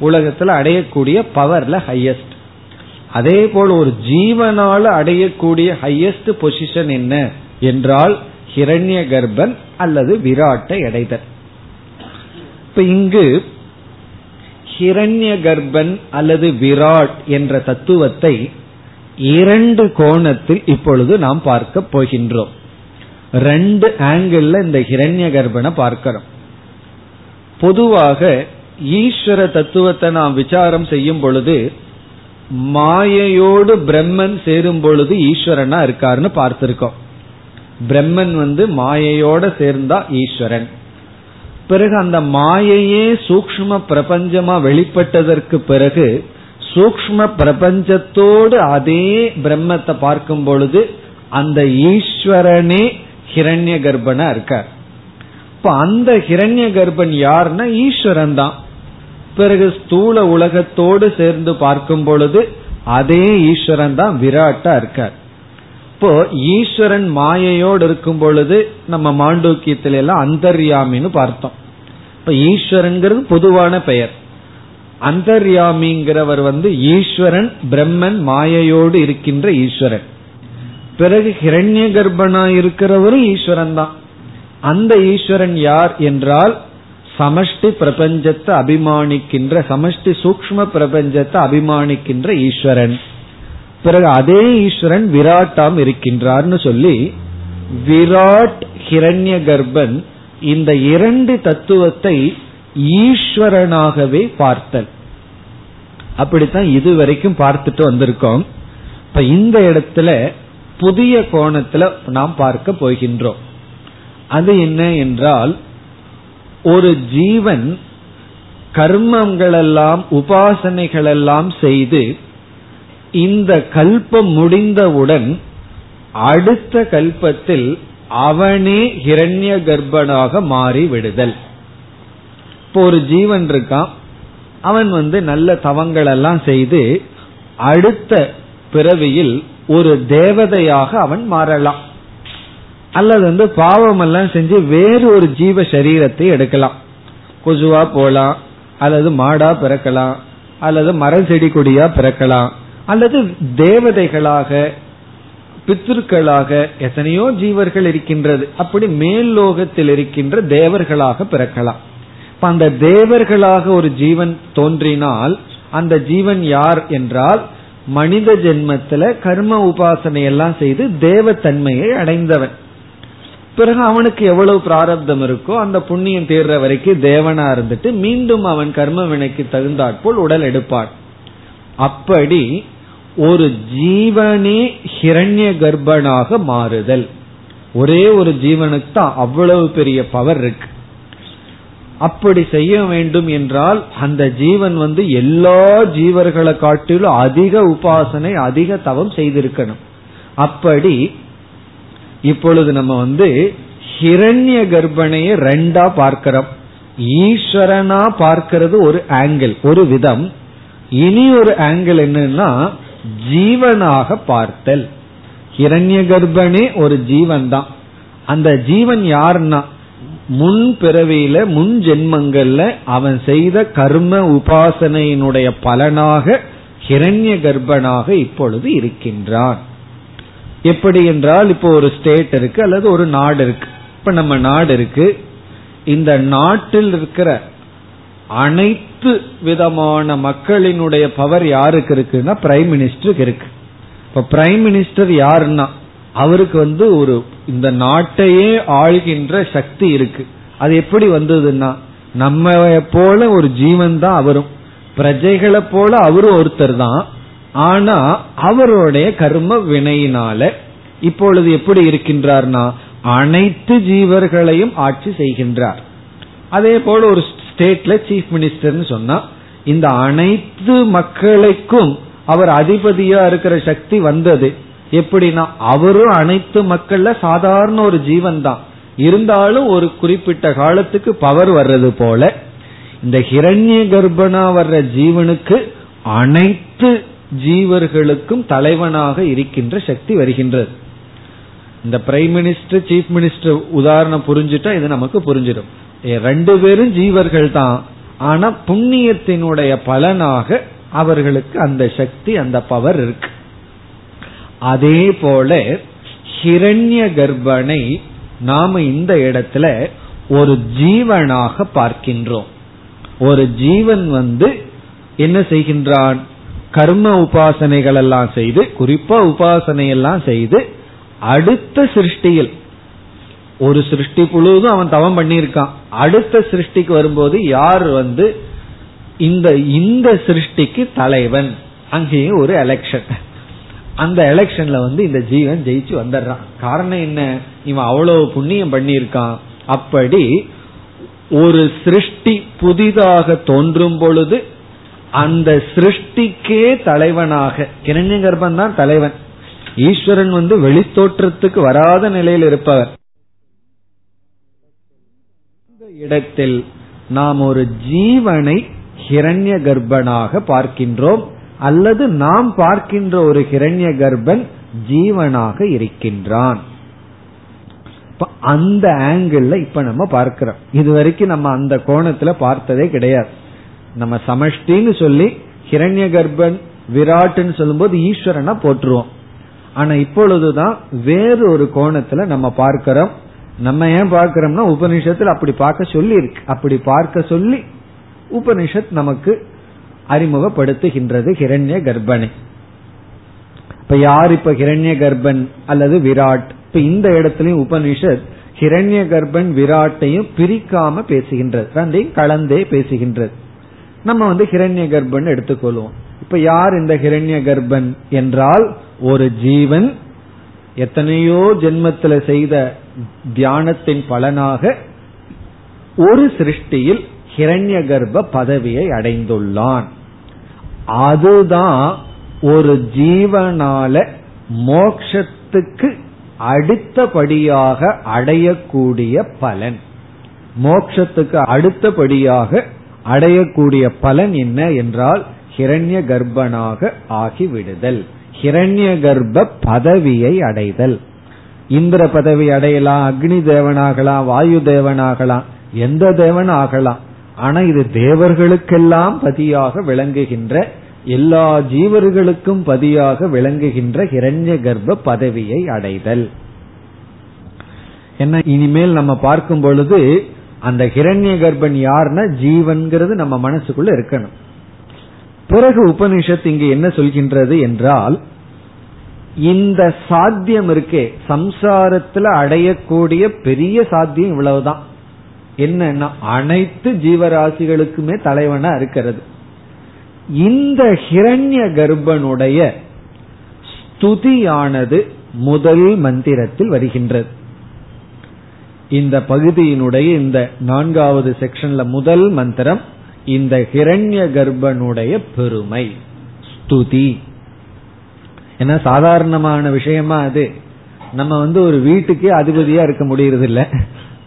உலகத்துல அடையக்கூடிய பவர்ல ஹையஸ்ட் அதே போல் ஒரு ஜீவனால அடையக்கூடிய ஹையஸ்ட் பொசிஷன் என்ன? என்றால் ஹிரண்ய கர்ப்பன் அல்லது விராட்டை அடைதல் இப்ப இங்கு ஹிரண்ய கர்ப்பன் அல்லது விராட் என்ற தத்துவத்தை இரண்டு கோணத்தில் இப்பொழுது நாம் பார்க்க போகின்றோம். ரெண்டு ஆங்கிள் இந்த ஹிரண்ய கர்ப்பனை பார்க்கிறோம். பொதுவாக ஈஸ்வர தத்துவத்தை நாம் விசாரம் செய்யும் பொழுது மாயையோடு பிரம்மன் சேரும் பொழுது ஈஸ்வரனா இருக்காருன்னு பார்த்திருக்கோம். பிரம்மன் வந்து மாயையோட சேர்ந்தா ஈஸ்வரன். பிறகு அந்த மாயையே சூக்ம பிரபஞ்சமா வெளிப்பட்டதற்கு பிறகு சூக்ம பிரபஞ்சத்தோடு அதே பிரம்மத்தை பார்க்கும் பொழுது அந்த ஈஸ்வரனே ஹிரண்ய கர்ப்பனா இருக்கார். இப்ப அந்த ஹிரண்ய கர்ப்பன் யாருன்னா ஈஸ்வரன் தான் பிறகு ஸ்தூல உலகத்தோடு சேர்ந்து பார்க்கும் பொழுது அதே ஈஸ்வரன் தான் விராட்டா இருக்கார். இப்போ ஈஸ்வரன் மாயையோடு இருக்கும் பொழுது நம்ம மாண்டூக்கியத்தில எல்லாம் அந்தர்யாமின்னு பார்த்தோம். இப்ப ஈஸ்வரன்கிறது பொதுவான பெயர். அந்தர்யாமிங்கிறவர் வந்து ஈஸ்வரன் பிரம்மன் மாயையோடு இருக்கின்ற ஈஸ்வரன். பிறகு ஹிரண்ய கர்ப்பனா இருக்கிறவரும் ஈஸ்வரன் தான். அந்த ஈஸ்வரன் யார் என்றால் சமஷ்டி பிரபஞ்சத்தை அபிமானிக்கின்ற சமஷ்டி சூக்ம பிரபஞ்சத்தை அபிமானிக்கின்ற ஈஸ்வரன். பிறகு அதே ஈஸ்வரன் விராட்டாம் இருக்கின்றார்னு சொல்லி விராட் ஹிரண்ய கர்ப்பன் இந்த இரண்டு தத்துவத்தை ஈஸ்வரனாகவே பார்த்தல். அப்படித்தான் இதுவரைக்கும் பார்த்துட்டு வந்திருக்கோம். இப்ப இந்த இடத்துல புதிய கோணத்துல நாம் பார்க்க போகின்றோம். அது என்ன என்றால் ஒரு ஜீவன் கர்மங்களெல்லாம் உபாசனைகளெல்லாம் செய்து இந்த கல்பம் முடிந்தவுடன் அடுத்த கல்பத்தில் அவனே ஹிரண்ய கர்ப்பனாக மாறி விடுதல் இப்போ ஒரு ஜீவன் இருக்கான். அவன் வந்து நல்ல தவங்கள் எல்லாம் செய்து அடுத்த பிறவியில் ஒரு தேவதையாக அவன் மாறலாம். அல்லது வந்து பாவம் எல்லாம் செஞ்சு வேறு ஒரு ஜீவ சரீரத்தை எடுக்கலாம். கொசுவா போலாம் அல்லது மாடா பிறக்கலாம் அல்லது மர செடி கொடியா பிறக்கலாம் அல்லது தேவதைகளாக பித்திருக்களாக எத்தனையோ ஜீவர்கள் இருக்கின்றது. அப்படி மேல் லோகத்தில் இருக்கின்ற தேவர்களாக பிறக்கலாம். இப்ப அந்த தேவர்களாக ஒரு ஜீவன் தோன்றினால் அந்த ஜீவன் யார் என்றால் மனித ஜென்மத்துல கர்ம உபாசனை எல்லாம் செய்து தேவத்தன்மையை அடைந்தவன். பிறகு அவனுக்கு எவ்வளவு பிராரப்தம் இருக்கோ அந்த புண்ணியம் தேர்ற வரைக்கும் தேவனா இருந்துட்டு மீண்டும் அவன் கர்ம வினைக்கு தகுந்தாற்போல் உடல் எடுப்பான். அப்படி ஒரு ஜீவனே ஹிரண்ய கர்ப்பனாக மாறுதல். ஒரே ஒரு ஜீவனுக்கு தான் அவ்வளவு பெரிய பவர் இருக்கு. அப்படி செய்ய வேண்டும் என்றால் அந்த ஜீவன் வந்து எல்லா ஜீவர்களை காட்டிலும் அதிக உபாசனை அதிக தவம் செய்திருக்கணும். அப்படி இப்பொழுது நம்ம வந்து ஹிரண்ய கர்ப்பனையை ரெண்டா பார்க்கிறோம். ஈஸ்வரனா பார்க்கிறது ஒரு ஆங்கிள் ஒரு விதம். இனி ஒரு ஆங்கிள் என்னன்னா ஜீவனாக பார்த்தல். ஹிரண்ய கர்ப்பனே ஒரு ஜீவன் தான் அந்த ஜீவன் யாருன்னா? முன் பிறவியில முன் ஜென்மங்கள்ல அவன் செய்த கர்ம உபாசனையினுடைய பலனாக ஹிரண்ய கர்ப்பனாக இப்பொழுது இருக்கின்றான். எப்படி என்றால் இப்போ ஒரு ஸ்டேட் இருக்கு அல்லது ஒரு நாடு இருக்கு. இப்ப நம்ம நாடு இருக்கு. இந்த நாட்டில் இருக்கிற அனைத்து விதமான மக்களினுடைய பவர் யாருக்கு இருக்குன்னா பிரைம் மினிஸ்டருக்கு இருக்கு. இப்ப பிரைம் மினிஸ்டர் யாருன்னா அவருக்கு வந்து ஒரு இந்த நாட்டையே ஆள்கின்ற சக்தி இருக்கு. அது எப்படி வந்ததுன்னா நம்ம போல ஒரு ஜீவன் தான் அவரும். பிரஜைகளை போல அவரும் ஒருத்தர் தான் ஆனா அவருடைய கர்ம வினையினால இப்பொழுது எப்படி இருக்கின்றார்னா அனைத்து ஜீவர்களையும் ஆட்சி செய்கின்றார். அதே போல ஒரு ஸ்டேட்ல சீஃப் மினிஸ்டர்னு சொன்னா இந்த அனைத்து மக்களுக்கும் அவர் அதிபதியா இருக்கிற சக்தி வந்தது. எப்படின்னா அவரும் அனைத்து மக்கள்ல சாதாரண ஒரு ஜீவன் தான் இருந்தாலும் ஒரு குறிப்பிட்ட காலத்துக்கு பவர் வர்றது போல இந்த ஹிரண்ய கர்ப்பனா வர்ற ஜீவனுக்கு அனைத்து ஜீவர்களுக்கும் தலைவனாக இருக்கின்ற சக்தி வருகின்றது. இந்த பிரைம் மினிஸ்டர் சீஃப் மினிஸ்டர் உதாரணம் புரிஞ்சுட்டா இது நமக்கு புரிஞ்சிடும். ரெண்டு பேரும் ஜீவர்கள் தான். ஆனா புண்ணியத்தினுடைய பலனாக அவர்களுக்கு அந்த சக்தி அந்த பவர் இருக்கு. அதே போல ஹிரண்ய கர்ப்பனை நாம இந்த இடத்துல ஒரு ஜீவனாக பார்க்கின்றோம். ஒரு ஜீவன் வந்து என்ன செய்கின்றான்? கர்ம உபாசனைகள் எல்லாம் செய்து குறிப்பா உபாசனை எல்லாம் செய்து அடுத்த சிருஷ்டியில் ஒரு சிருஷ்டி முழுவதும் அவன் தவம் பண்ணியிருக்கான். அடுத்த சிருஷ்டிக்கு வரும்போது யார் வந்து இந்த இந்த சிருஷ்டிக்கு தலைவன்? அங்கேயும் ஒரு எலெக்ஷன் அந்த எலெக்ஷன்ல வந்து இந்த ஜீவன் ஜெயிச்சு வந்துடுறான். காரணம் என்ன? இவன் அவ்வளவு புண்ணியம் பண்ணியிருக்கான். அப்படி ஒரு சிருஷ்டி புதிதாக தோன்றும் பொழுது அந்த சிருஷ்டிக்கே தலைவனாக. கிரண்ய கர்ப்பன் தான் தலைவன். ஈஸ்வரன் வந்து வெளித்தோற்றத்துக்கு வராத நிலையில் இருப்பவர். இந்த இடத்தில் நாம் ஒரு ஜீவனை ஹிரண்ய கர்ப்பனாக பார்க்கின்றோம். அல்லது நாம் பார்க்கின்ற ஒரு ஹிரண்ய கர்ப்பன் ஜீவனாக இருக்கின்றான். அந்த ஆங்கிள் இப்ப நம்ம பார்க்கிறோம். இது வரைக்கும் நம்ம அந்த கோணத்துல பார்த்ததே கிடையாது. நம்ம சமஷ்டின்னு சொல்லி ஹிரண்ய கர்ப்பன் விராட்டுன்னு சொல்லும்போது ஈஸ்வரனா போட்டுருவோம் ஆனா இப்பொழுதுதான் வேறு ஒரு கோணத்துல நம்ம பார்க்கிறோம். நம்ம ஏன் பார்க்கிறோம்னா உபனிஷத்துல அப்படி பார்க்க சொல்லி இருக்கு அப்படி பார்க்க சொல்லி உபனிஷத் நமக்கு அறிமுகப்படுத்துகின்றது ஹிரண்ய கர்ப்பனை இப்ப யார் இப்ப ஹிரண்ய கர்ப்பன் அல்லது விராட்? இப்ப இந்த இடத்துலயும் உபனிஷத் ஹிரண்ய கர்ப்பன் விராட்டையும் பிரிக்காம பேசுகின்றது. ரெண்டையும் கலந்தே பேசுகின்றது. நம்ம வந்து ஹிரண்ய கர்ப்பன் எடுத்துக்கொள்வோம். இப்ப யார் இந்த ஹிரண்ய கர்ப்பன் என்றால் ஒரு ஜீவன் எத்தனையோ ஜென்மத்தில் செய்த தியானத்தின் பலனாக ஒரு சிருஷ்டியில் ஹிரண்ய கர்ப்ப பதவியை அடைந்துள்ளான். அதுதான் ஒரு ஜீவனால மோக்ஷத்துக்கு அடுத்தபடியாக அடையக்கூடிய பலன். மோக்ஷத்துக்கு அடுத்தபடியாக அடையக்கூடிய பலன் என்ன என்றால் ஹிரண்ய கர்ப்பனாக ஆகிவிடுதல். ஹிரண்ய கர்ப்ப பதவியை அடைதல். இந்திர பதவி அடையலாம் அக்னி தேவனாகலாம் வாயு தேவனாகலாம் எந்த தேவன் ஆகலாம். ஆனா இது தேவர்களுக்கெல்லாம் பதியாக விளங்குகின்ற எல்லா ஜீவர்களுக்கும் பதியாக விளங்குகின்ற ஹிரண்ய கர்ப்ப பதவியை அடைதல். என்ன? இனிமேல் நம்ம பார்க்கும் பொழுது அந்த ஹிரண்ய கர்ப்பன் யாருன்னா ஜீவன்கிறது நம்ம மனசுக்குள்ள இருக்கணும். பிறகு உபனிஷத் இங்கு என்ன சொல்கின்றது என்றால் இந்த சாத்தியம் இருக்கே. சம்சாரத்துல அடையக்கூடிய பெரிய சாத்தியம் இவ்வளவுதான். என்னன்னா அனைத்து ஜீவராசிகளுக்குமே தலைவனா இருக்கிறது. இந்த ஹிரண்ய கர்ப்பனுடைய ஸ்துதியானது முதல் மந்திரத்தில் வருகின்றது. இந்த பகுதியினுடைய இந்த நான்காவது செக்ஷன்ல முதல் மந்திரம் இந்த ஹிரண்ய கர்ப்பனுடைய பெருமை ஸ்துதி. ஏன்னா சாதாரணமான விஷயமா அது. நம்ம வந்து ஒரு வீட்டுக்கே அதிபதியா இருக்க முடியறது இல்ல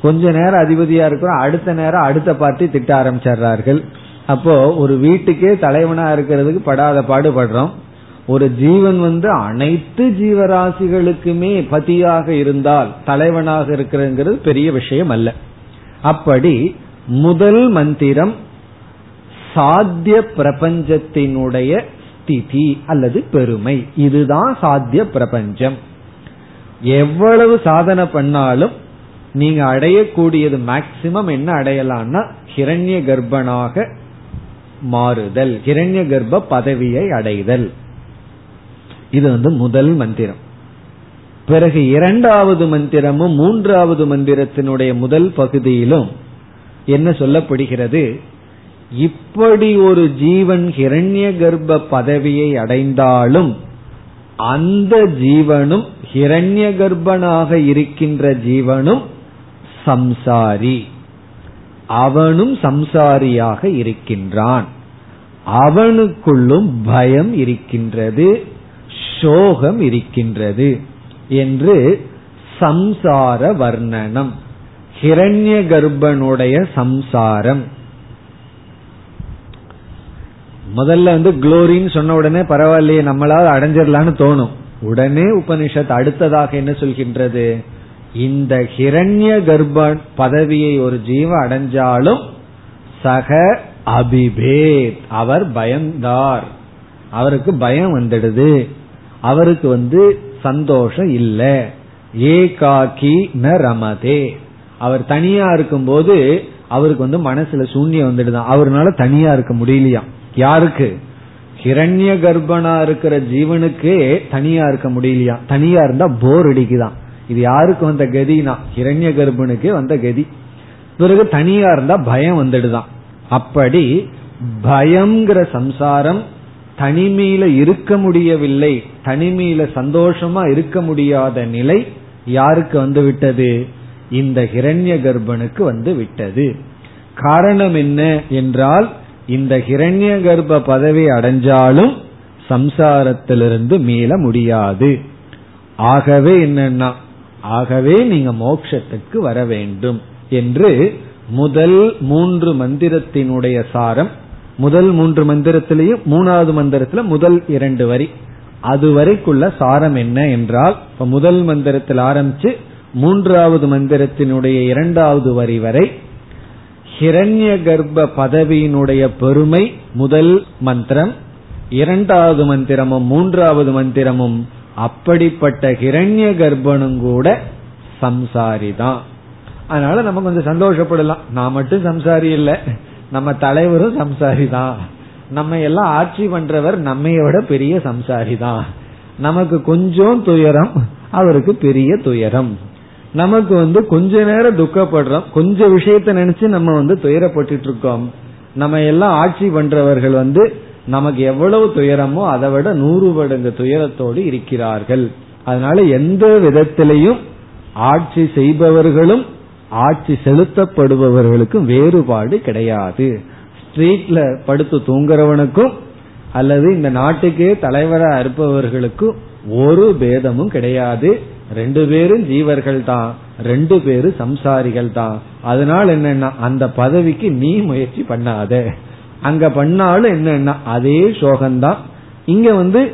கொஞ்ச நேரம் அதிபதியா இருக்கிறோம் அடுத்த நேரம் அடுத்த பார்ட்டி திட்ட ஆரம்பிச்சிடுறார்கள். அப்போ ஒரு வீட்டுக்கே தலைவனா இருக்கிறதுக்கு படாத பாடுபடுறோம். ஒரு ஜீவன் வந்து அனைத்து ஜீவராசிகளுக்குமே பதியாக இருந்தால் தலைவனாக இருக்கிறது பெரிய விஷயம் அல்ல. அப்படி முதல் மந்திரம் சாத்திய பிரபஞ்சத்தினுடைய ஸ்திதி அல்லது பெருமை. இதுதான் சாத்திய பிரபஞ்சம். எவ்வளவு சாதனை பண்ணாலும் நீங்க அடையக்கூடியது மேக்சிமம் என்ன அடையலாம்னா ஹிரண்ய கர்ப்பனாக மாறுதல் ஹிரண்ய கர்ப்ப பதவியை அடைதல். இது வந்து முதல் மந்திரம். பிறகு இரண்டாவது மந்திரமும் மூன்றாவது மந்திரத்தினுடைய முதல் பகுதியிலும் என்ன சொல்லப்படுகிறது? இப்படி ஒரு ஜீவன் ஹிரண்ய கர்ப்ப பதவியை அடைந்தாலும் அந்த ஜீவனும் ஹிரண்ய கர்ப்பனாக இருக்கின்ற ஜீவனும் சம்சாரி. அவனும் சம்சாரியாக இருக்கின்றான். அவனுக்குள்ளும் பயம் இருக்கின்றது. சோகம் இருக்கின்றது என்று சம்சார வர்ணனம். ஹிரண்ய கர்ப்பனுடைய சம்சாரம். முதல்ல வந்து குளோரின்னு சொன்ன உடனே பரவாயில்லையே நம்மளால் அடைஞ்சிடலான்னு தோணும். உடனே உபனிஷத் அடுத்ததாக என்ன சொல்கின்றது? இந்த ஹிரண்ய கர்ப்ப பதவியை ஒரு ஜீவ அடைஞ்சாலும் சக அபிபேத் அவர் பயந்தார். அவருக்கு பயம் வந்துடுது. அவருக்கு வந்து சந்தோஷம் இல்ல. ஏகாக்கி ந ரமதே. அவர் தனியா இருக்கும்போது அவருக்கு வந்து மனசுல சூன்யம் வந்துடுதான். அவர்னால தனியா இருக்க முடியலையா யாருக்கு? ஹிரண்ய கர்ப்பனா இருக்கிற ஜீவனுக்கே தனியா இருக்க முடியலையா தனியா இருந்தா போர் அடிக்குதான். இது யாருக்கு வந்த கதினா? ஹிரண்ய கர்ப்பனுக்கே வந்த கதி. பிறகு தனியா இருந்தா பயம் வந்துடுதான். அப்படி பயம்ங்கிற சம்சாரம் தனிமையில இருக்க முடியவில்லை தனிமையில சந்தோஷமா இருக்க முடியாத நிலை யாருக்கு வந்து விட்டது இந்த ஹிரண்ய கர்ப்பனுக்கு வந்து விட்டது காரணம் என்ன என்றால் இந்த ஹிரண்ய கர்ப்ப பதவி அடைஞ்சாலும் சம்சாரத்திலிருந்து மீள முடியாது. ஆகவே என்னன்னா ஆகவே நீங்க மோட்சத்துக்கு வர வேண்டும் என்று முதல் மூன்று மந்திரத்தினுடைய சாரம் முதல் மூன்று மந்திரத்திலையும் மூணாவது மந்திரத்துல முதல் இரண்டு வரி. அது வரைக்குள்ள சாரம் என்ன என்றால் இப்ப முதல் மந்திரத்தில் ஆரம்பிச்சு மூன்றாவது மந்திரத்தினுடைய இரண்டாவது வரி வரை ஹிரண்ய கர்ப்ப பதவியினுடைய பெருமை முதல் மந்திரம் இரண்டாவது மந்திரமும் மூன்றாவது மந்திரமும் அப்படிப்பட்ட ஹிரண்ய கர்ப்பனும் கூட சம்சாரிதான். அதனால நம்ம கொஞ்சம் சந்தோஷப்படலாம். நான் மட்டும் சம்சாரி இல்லை. நம்ம தலைவரும் சம்சாரி தான் நம்ம எல்லாம் ஆட்சி பண்றவர் நம்மைய விட பெரிய சம்சாரி தான் நமக்கு கொஞ்சம் துயரம் அவருக்கு பெரிய துயரம். நமக்கு வந்து கொஞ்ச நேரம் துக்கப்படுறோம். கொஞ்ச விஷயத்த நினைச்சு நம்ம வந்து துயரப்பட்டு இருக்கோம் நம்ம எல்லாம் ஆட்சி பண்றவர்கள் வந்து நமக்கு எவ்வளவு துயரமோ அதை விட நூறு மடங்கு துயரத்தோடு இருக்கிறார்கள். அதனால எந்த விதத்திலையும் ஆட்சி செய்பவர்களும் ஆட்சி செலுத்தப்படுபவர்களுக்கும் வேறுபாடு கிடையாது. ஸ்ட்ரீட்ல படுத்து தூங்குறவனுக்கும் அல்லது இந்த நாட்டுக்கே தலைவராக இருப்பவர்களுக்கும் ஒரு பேதமும் கிடையாது. ரெண்டு பேரும் ஜீவர்கள் தான். ரெண்டு பேரும் சம்சாரிகள் தான். அதனால என்னன்னா அந்த பதவிக்கு நீ முயற்சி பண்ணாத. அங்க பண்ணாலும் என்னன்னா அதே சோகம்தான். இங்க வந்து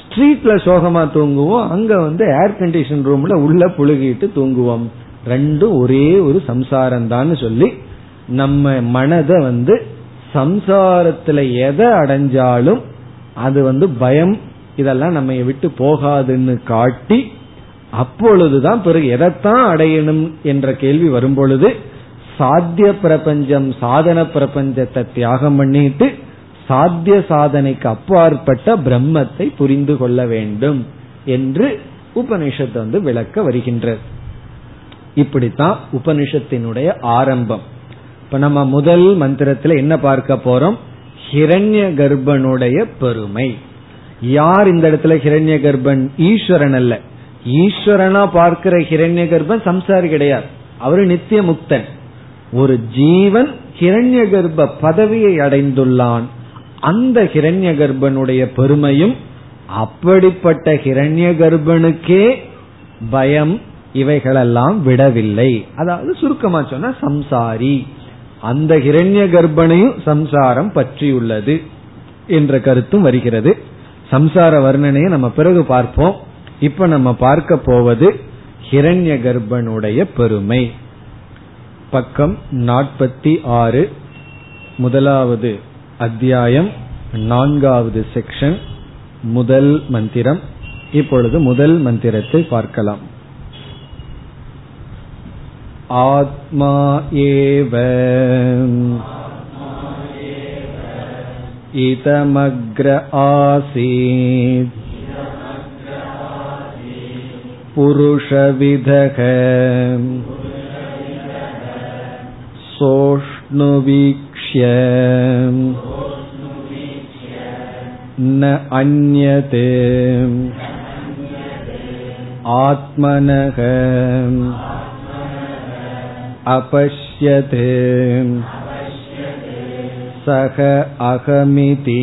ஸ்ட்ரீட்ல சோகமா தூங்குவோம் அங்க வந்து ஏர் கண்டிஷன் ரூம்ல உள்ள புழுகிட்டு தூங்குவோம். ரெண்டும் ஒரே ஒரு சம்சாரம்தான் சொல்லி நம்ம மனதை வந்து சம்சாரத்துல எதை அடைஞ்சாலும் அது வந்து பயம் இதெல்லாம் நம்ம விட்டு போகாதுன்னு காட்டி அப்பொழுதுதான் பிறகு எதைத்தான் அடையணும் என்ற கேள்வி வரும்பொழுது சாத்திய பிரபஞ்சம் சாதன பிரபஞ்சத்தை தியாகம் பண்ணிட்டு சாத்திய சாதனைக்கு அப்பாற்பட்ட பிரம்மத்தை புரிந்து கொள்ள வேண்டும் என்று உபனிஷத்து வந்து விளக்க வருகின்றது. இப்படித்தான் உபனிஷத்தினுடைய ஆரம்பம். இப்ப நம்ம முதல் மந்திரத்துல என்ன பார்க்க போறோம்? ஹிரண்ய கர்ப்பனுடைய பெருமை. யார் இந்த இடத்துல ஹிரண்ய கர்ப்பன்? ஈஸ்வரன் அல்ல. ஈஸ்வரனா பார்க்கிற ஹிரண்ய கர்ப்பன் சம்சாரி கிடையாது. அவரு நித்திய முக்தன். ஒரு ஜீவன் ஹிரண்ய கர்ப்ப பதவியை அடைந்துள்ளான். அந்த ஹிரண்ய கர்ப்பனுடைய பெருமையும் அப்படிப்பட்ட ஹிரண்ய கர்ப்பனுக்கே பயம் இவைகளெல்லாம் விடவில்லை. அதாவது சுருக்கமா சொன்ன சம்சாரி. அந்த ஹிரண்ய கர்ப்பனையும் சம்சாரம் பற்றியுள்ளது என்ற கருத்தும் வருகிறது. சம்சார வர்ணனையை நம்ம பிறகு பார்ப்போம். இப்ப நம்ம பார்க்க போவது ஹிரண்ய கர்ப்பனுடைய பெருமை. பக்கம் நாற்பத்தி ஆறு முதலாவது அத்தியாயம் நான்காவது செக்ஷன் முதல் மந்திரம். இப்பொழுது முதல் மந்திரத்தை பார்க்கலாம். आत्मा एव इदमग्र आसीत् पुरुषविधः सोष्णुवीक्ष्य न अन्यते आत्मनः अपश्यत् सः अहमिति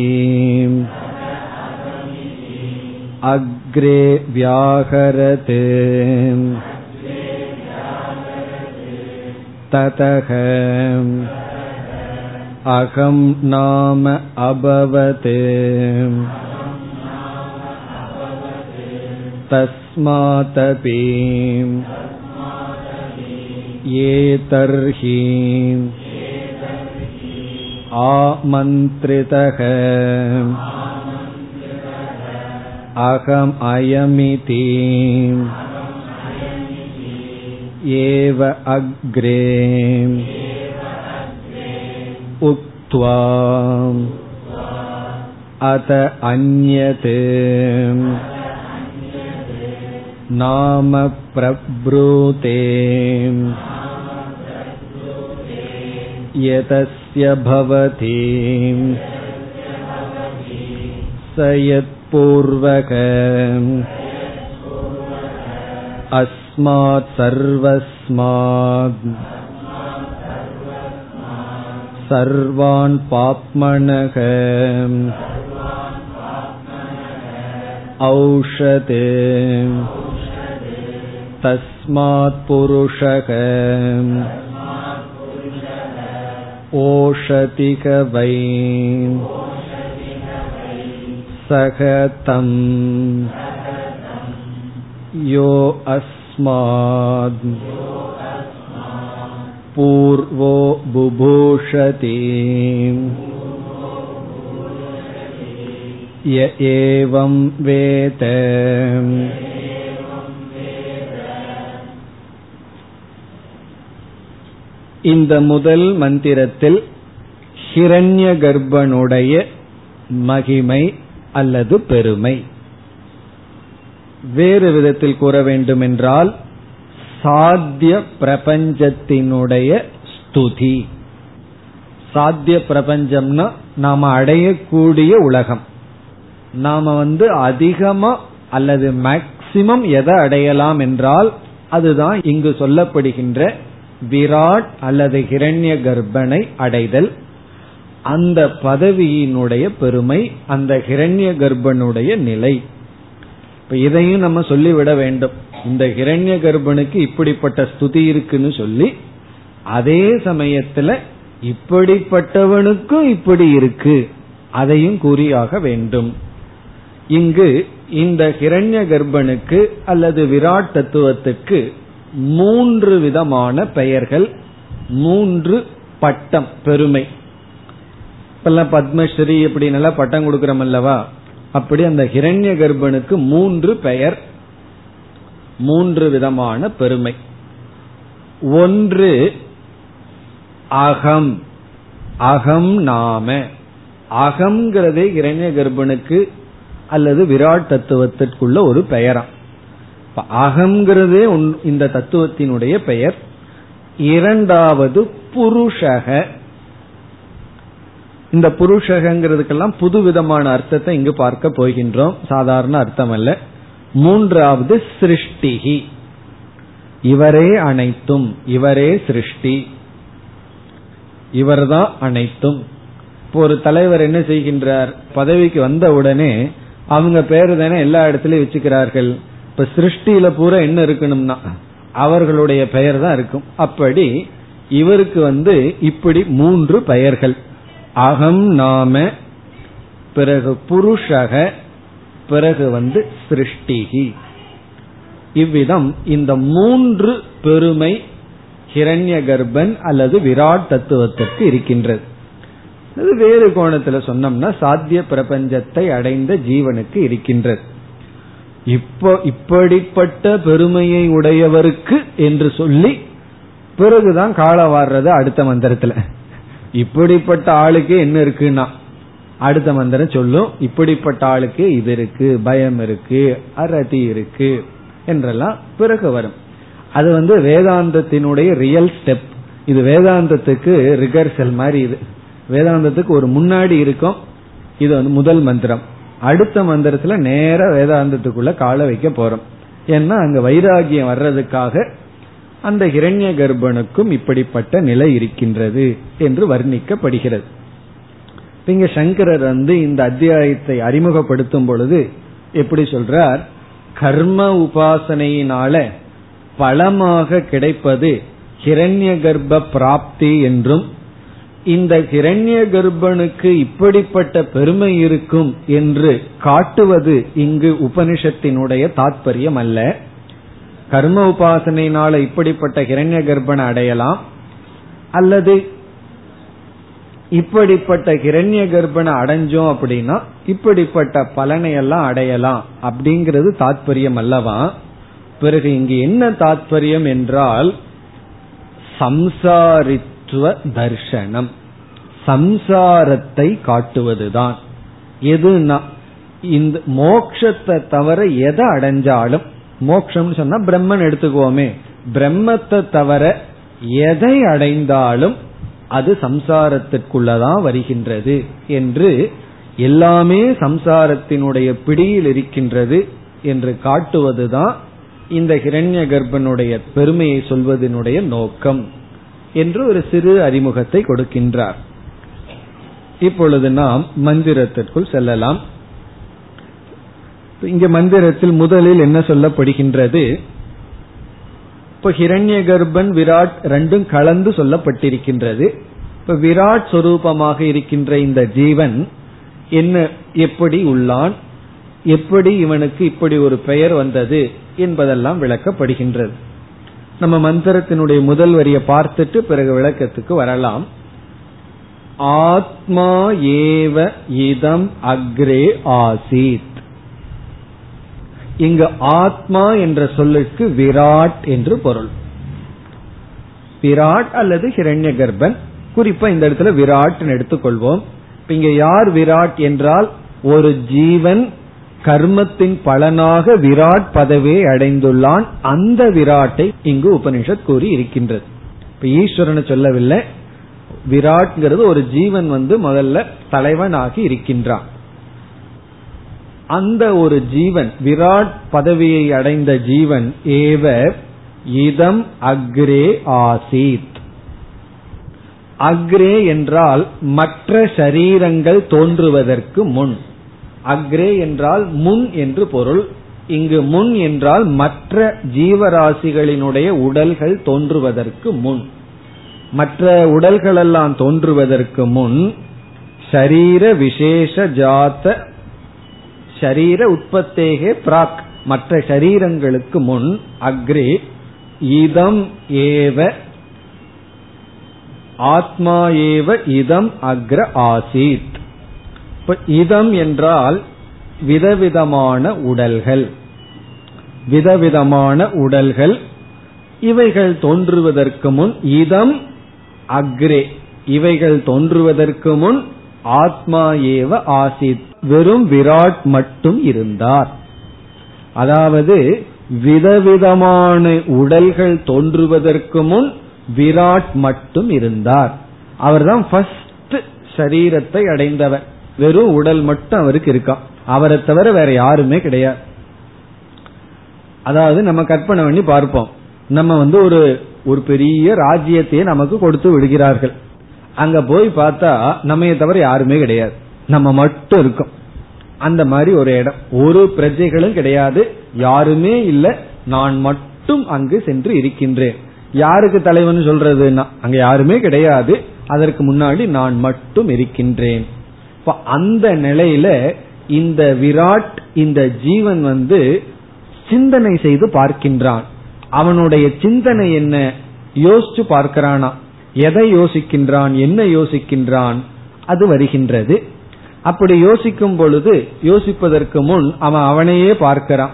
अग्रे व्याहरत् ततः अहं नाम अभवत् तस्मादपि ये तर्हि आमन्त्रितः अहम् अयमिति एव अग्रे उक्त्वा अत अन्यत् नाम प्रब्रूते यतस्य भवति स यत्पूर्वक अस्मात् सर्वस्मात् सर्वान् पाप्मनः औषते तस्मात् पुरुषः ओषतिक वै सह तम् यो अस्माद् पूर्वो बुभूषति य एवं वेद இந்த முதல் மந்திரத்தில் ஹிரண்ய கர்ப்பனுடைய மகிமை அல்லது பெருமை. வேறு விதத்தில் கூற வேண்டுமென்றால் சாத்திய பிரபஞ்சத்தினுடைய ஸ்துதி. சாத்திய பிரபஞ்சம்னா நாம அடையக்கூடிய உலகம். நாம வந்து அதிகமா அல்லது மேக்சிமம் எதை அடையலாம் என்றால் அதுதான் இங்கு சொல்லப்படுகின்ற விராட் அல்லது ஹிரண்ய கர்ப்பனை அடைதல். அந்த பதவியினுடைய பெருமை அந்த ஹிரண்ய கர்ப்பனுடைய நிலை. இப்ப இதையும் நம்ம சொல்லிவிட வேண்டும். இந்த ஹிரண்ய கர்ப்பனுக்கு இப்படிப்பட்ட ஸ்துதி இருக்குன்னு சொல்லி அதே சமயத்துல இப்படிப்பட்டவனுக்கும் இப்படி இருக்கு. அதையும் கூறியாக வேண்டும். இங்கு இந்த ஹிரண்ய கர்ப்பனுக்கு அல்லது விராட் தத்துவத்துக்கு மூன்று விதமான பெயர்கள் மூன்று பட்டம் பெருமை. இப்பெல்லாம் பத்மஸ்ரீ இப்படி நல்லா பட்டம் கொடுக்கிறோம் அல்லவா? அப்படி அந்த ஹிரண்ய கர்ப்பனுக்கு மூன்று பெயர் மூன்று விதமான பெருமை. ஒன்று அகம். அகம் நாம. அகம்ங்கிறதே இரண்ய கர்ப்பனுக்கு அல்லது விராட் தத்துவத்திற்குள்ள ஒரு பெயரா அகங்கிறதே இந்த தத்துவத்தினுடைய பெயர். இரண்டாவது புருஷக. இந்த புருஷகங்கிறதுக்கெல்லாம் புது விதமான அர்த்தத்தை இங்கு பார்க்க போகின்றோம். சாதாரண அர்த்தம் அல்ல மூன்றாவது சிருஷ்டிகி. இவரே அனைத்தும். இவரே சிருஷ்டி. இவர்தான் அனைத்தும். இப்போ ஒரு தலைவர் என்ன செய்கின்றார்? பதவிக்கு வந்த உடனே அவங்க பேரு தானே எல்லா இடத்துலயும் வச்சுக்கிறார்கள். இப்ப சிருஷ்டியில பூரா என்ன இருக்கணும்னா அவர்களுடைய பெயர் தான் இருக்கும். அப்படி இவருக்கு வந்து இப்படி மூன்று பெயர்கள். அகம் நாம பிறகு புருஷக பிறகு வந்து சிருஷ்டிகி. இவ்விதம் இந்த மூன்று பெருமை ஹிரண்ய கர்ப்பன் அல்லது விராட் தத்துவத்திற்கு இருக்கின்றது. அது வேறு கோணத்துல சொன்னோம்னா சாத்திய பிரபஞ்சத்தை அடைந்த ஜீவனுக்கு இருக்கின்றது. இப்போ இப்படிப்பட்ட பெருமையை உடையவருக்கு என்று சொல்லி பிறகுதான் காலம் வாடுறது அடுத்த மந்திரத்துல. இப்படிப்பட்ட ஆளுக்கு என்ன இருக்குன்னா அடுத்த மந்திரம் சொல்லும் இப்படிப்பட்ட ஆளுக்கு இது இருக்கு பயம் இருக்கு அரதி இருக்கு என்றெல்லாம் பிறகு வரும். அது வந்து வேதாந்தத்தினுடைய ரியல் ஸ்டெப் இது வேதாந்தத்துக்கு ரிகர்சல் மாதிரி இது. வேதாந்தத்துக்கு ஒரு முன்னாடி இருக்கும் இது வந்து முதல் மந்திரம். அடுத்த மந்திரத்துல நேர வேதாந்தத்துக்குள்ள கால வைக்க போறோம். ஏன்னா அங்க வைராகியம் வர்றதுக்காக அந்த ஹிரண்ய கர்ப்பனுக்கும் இப்படிப்பட்ட நிலை இருக்கின்றது என்று வர்ணிக்கப்படுகிறது. இங்க சங்கரர் வந்து இந்த அத்தியாயத்தை அறிமுகப்படுத்தும் பொழுது எப்படி சொல்றார்? கர்ம உபாசனையினால பலமாக கிடைப்பது ஹிரண்ய கர்ப்ப பிராப்தி என்றும் இந்த கிரண்ய கர்ப்பனுக்கு இப்படிப்பட்ட பெருமை இருக்கும் என்று காட்டுவது இங்கு உபனிஷத்தினுடைய தாற்பயம் அல்ல. கர்ம உபாசனையினால இப்படிப்பட்ட கிரண்ய கர்ப்பனை அடையலாம். அல்லது இப்படிப்பட்ட கிரண்ய கர்ப்பனை அடைஞ்சோம் அப்படின்னா இப்படிப்பட்ட பலனை எல்லாம் அடையலாம் அப்படிங்கிறது தாத்பரியம் அல்லவா? பிறகு இங்கு என்ன தாத்பரியம் என்றால் தத்துவ தர்ஷனம். சம்சாரத்தை காட்டுவதுதான். எதுனா இந்த மோக்ஷத்தை தவிர எதை அடைஞ்சாலும் மோக்ஷம் சொன்னா பிரம்மன் எடுத்துக்குவோமே. பிரம்மத்தை தவிர எதை அடைந்தாலும் அது சம்சாரத்திற்குள்ளதான் வருகின்றது என்று எல்லாமே சம்சாரத்தினுடைய பிடியில் இருக்கின்றது என்று காட்டுவதுதான் இந்த ஹிரண்ய கர்ப்பனுடைய பெருமையை சொல்வதனுடைய நோக்கம். என்று ஒரு சிறு அறிமுகத்தை கொடுக்கின்றார். இப்பொழுது நாம் மந்திரத்திற்குள் செல்லலாம். இங்க மந்திரத்தில் முதலில் என்ன சொல்லப்படுகின்றது? இப்ப ஹிரண்ய கர்ப்பன் விராட் ரெண்டும் கலந்து சொல்லப்பட்டிருக்கின்றது. இப்ப விராட் சொரூபமாக இருக்கின்ற இந்த ஜீவன் என்ன எப்படி உள்ளான்? எப்படி இவனுக்கு இப்படி ஒரு பெயர் வந்தது? என்பதெல்லாம் விளக்கப்படுகின்றது. நம்ம மந்திரத்தினுடைய முதல் வரியை பார்த்துட்டு பிறகு விளக்கத்துக்கு வரலாம். ஆத்மா ஏவ இதம் அக்ரே ஆசீத். இங்கு ஆத்மா என்ற சொல்லுக்கு விராட் என்று பொருள். விராட் அல்லது ஹிரண்ய கர்ப்பன். குறிப்பா இந்த இடத்துல விராட் எடுத்துக்கொள்வோம். இங்க யார் விராட் என்றால் ஒரு ஜீவன் கர்மத்தின் பலனாக விராட் பதவியை அடைந்துள்ளான். அந்த விராட்டை இங்கு உபனிஷத் கூறி இருக்கின்றது. இப்ப ஈஸ்வரனை சொல்லவில்லை. விராட்ங்கிறது ஒரு ஜீவன் வந்து முதல்ல தலைவனாகி இருக்கின்றான். அந்த ஒரு ஜீவன் விராட் பதவியை அடைந்த ஜீவன் ஏவ இதம் அக்ரே ஆசீத். அக்ரே என்றால் மற்ற சரீரங்கள் தோன்றுவதற்கு முன். அக்ரே என்றால் முன் என்று பொருள். இங்கு முன் என்றால் மற்ற ஜீவராசிகளினுடைய உடல்கள் தோன்றுவதற்கு முன். மற்ற உடல்களெல்லாம் தோன்றுவதற்கு முன் ஷரீர விசேஷ ஜாத்த ஷரீர உற்பத்தேகே பிராக். மற்ற சரீரங்களுக்கு முன் அக்ரே இதம் ஏவ ஆத்மா ஏவ இதம் அக்ர ஆசீத். இதம் என்றால் விதவிதமான உடல்கள். விதவிதமான உடல்கள். இவைகள் தோன்றுவதற்கு முன் இதம் அக்ரே. இவைகள் தோன்றுவதற்கு முன் ஆத்மா ஏவ ஆசித். வெறும் விராட் மட்டும் இருந்தார். அதாவது விதவிதமான உடல்கள் தோன்றுவதற்கு முன் விராட் மட்டும் இருந்தார். அவர்தான் ஃபர்ஸ்ட் சரீரத்தை அடைந்தவர். வெறும் உடல் மட்டும் அவருக்கு இருக்கான் அவரை தவிர வேற யாருமே கிடையாது. அதாவது நம்ம கற்பனை பண்ணி பார்ப்போம். நம்ம வந்து ஒரு ஒரு பெரிய ராஜ்யத்தையே நமக்கு கொடுத்து விடுகிறார்கள். அங்க போய் பார்த்தா நம்ம தவிர யாருமே கிடையாது. நம்ம மட்டும் இருக்கோம். அந்த மாதிரி ஒரு இடம். ஒரு பிரஜைகளும் கிடையாது. யாருமே இல்லை. நான் மட்டும் அங்கு சென்று இருக்கின்றேன். யாருக்கு தலைவன் சொல்றதுன்னா அங்க யாருமே கிடையாது. அதற்கு முன்னாடி நான் மட்டும் இருக்கின்றேன். அந்த நிலையில இந்த விராட் இந்த ஜீவன் வந்து சிந்தனை செய்து பார்க்கின்றான். அவனுடைய சிந்தனை என்ன? யோசிச்சு பார்க்கிறானா. எதை யோசிக்கின்றான்? என்ன யோசிக்கின்றான்? அது வருகின்றது. அப்படி யோசிக்கும் பொழுது யோசிப்பதற்கு முன் அவன் அவனையே பார்க்கிறான்.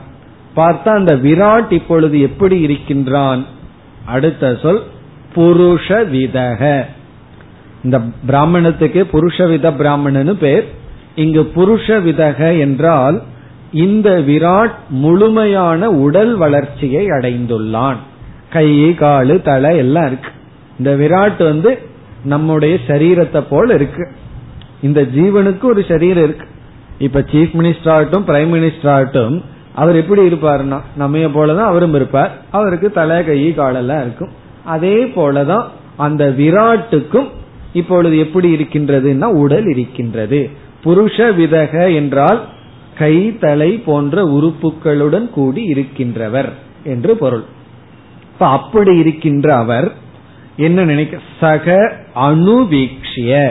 பார்த்தா அந்த விராட் இப்பொழுது எப்படி இருக்கின்றான்? அடுத்த சொல் புருஷ விதக. இந்த பிராமணத்துக்கு புருஷ வித பிராமணனு பேர். இங்கு புருஷ விதக என்றால் இந்த விராட் முழுமையான உடல் வளர்ச்சியை அடைந்துள்ளான். கை காலு தலை எல்லாம் இருக்கு. இந்த விராட் வந்து நம்முடைய சரீரத்தை போல இருக்கு. இந்த ஜீவனுக்கு ஒரு சரீரம் இருக்கு. இப்ப சீஃப் மினிஸ்டர் ஆகட்டும் பிரைம் மினிஸ்டர் ஆகட்டும் அவர் எப்படி இருப்பாருன்னா நம்ம போலதான் அவரும் இருப்பார். அவருக்கு தலை கை காலெல்லாம் இருக்கும். அதே போலதான் அந்த விராட்டுக்கும் இப்பொழுது எப்படி இருக்கின்றதுன்னா உடல் இருக்கின்றது. புருஷ விதக என்றால் கை தலை போன்ற உறுப்புகளுடன் கூடி இருக்கின்றவர் என்று பொருள். இப்ப அப்படி இருக்கின்ற அவர் என்ன நினைக்க சக அணுவீக்ஷிய.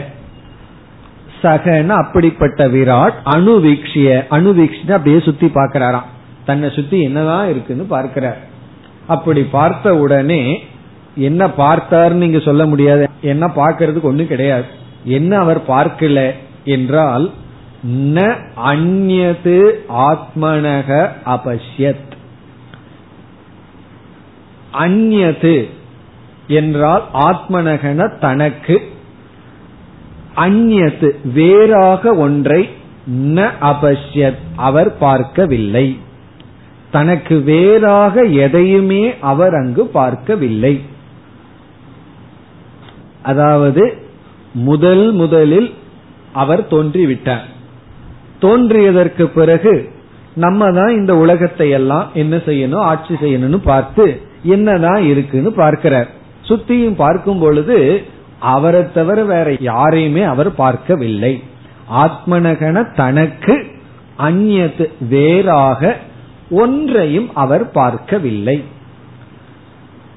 சகன அப்படிப்பட்ட விராட் அணுவீக்ஷிய. அணுவீக்ஷிய அப்படியே சுத்தி பார்க்கிறாராம். தன்னை சுத்தி என்னதான் இருக்குன்னு பார்க்கிறார். அப்படி பார்த்த உடனே என்ன பார்த்தாருன்னு நீங்க சொல்ல முடியாது. என்ன பார்க்கறதுக்கு ஒண்ணும் கிடையாது. என்ன அவர் பார்க்கல என்றால் ந அந்நது ஆத்மனக அபஷ்யத். அந்நது என்றால் ஆத்மனகன தனக்கு அந்நத்து வேறாக ஒன்றை ந அபஷ்யத் அவர் பார்க்கவில்லை. தனக்கு வேறாக எதையுமே அவர் அங்கு பார்க்கவில்லை. அதாவது முதல் முதலில் அவர் தோன்றிவிட்டார். தோன்றியதற்கு பிறகு நம்ம தான் இந்த உலகத்தை எல்லாம் என்ன செய்யணும் ஆட்சி செய்யணும்னு பார்த்து என்னதான் இருக்குன்னு பார்க்கிறார். சுத்தியும் பார்க்கும் பொழுது அவரை தவிர வேற யாரையுமே அவர் பார்க்கவில்லை. ஆத்மனகன தனக்கு அந்நத்து வேறாக ஒன்றையும் அவர் பார்க்கவில்லை.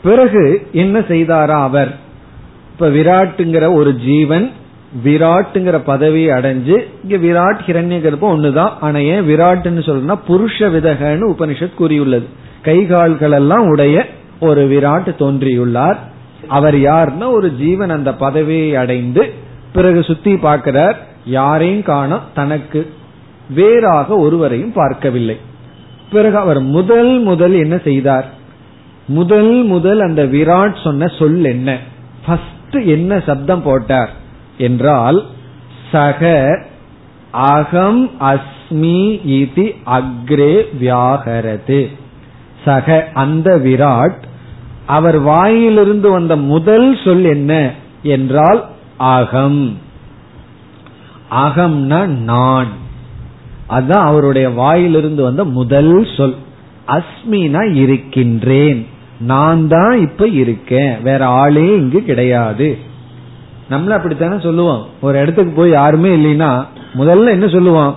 பிறகு என்ன செய்தாரா அவர்? இப்ப விராட்டுங்கிற ஒரு ஜீவன் விராட்டுங்கிற பதவியை அடைஞ்சு இங்க விராட் ஹிரண்ய கர்ப்பம் ஒண்ணுதான். ஆனா ஏன் விராட்டுன்னு சொல்றா புருஷ விதகன்னு உபனிஷத் கூறியுள்ளது. கைகால்கள் எல்லாம் உடைய ஒரு விராட் தோன்றியுள்ளார். அவர் யார்னா ஒரு ஜீவன் அந்த பதவியை அடைந்து பிறகு சுத்தி பார்க்கிறார். யாரையும் காண தனக்கு வேறாக ஒருவரையும் பார்க்கவில்லை. பிறகு அவர் முதல் முதல் என்ன செய்தார்? முதல் முதல் அந்த விராட் சொன்ன சொல் என்ன? ஃபர்ஸ்ட் என்ன சப்தம் போட்டார் என்றால் சக அகம் அஸ்மி இதி அக்ரே வியாகரது. சக அந்த விராட் அவர் வாயிலிருந்து வந்த முதல் சொல் என்ன என்றால் அகம். அகம்னா நான். அதுதான் அவருடைய வாயிலிருந்து வந்த முதல் சொல். அஸ்மினா இருக்கின்றேன். நான் தான் இப்ப இருக்கேன். வேற ஆளே இங்கு கிடையாது. நம்மள அப்படித்தானே சொல்லுவோம் ஒரு இடத்துக்கு போய் யாருமே இல்லைன்னா முதல்ல என்ன சொல்லுவோம்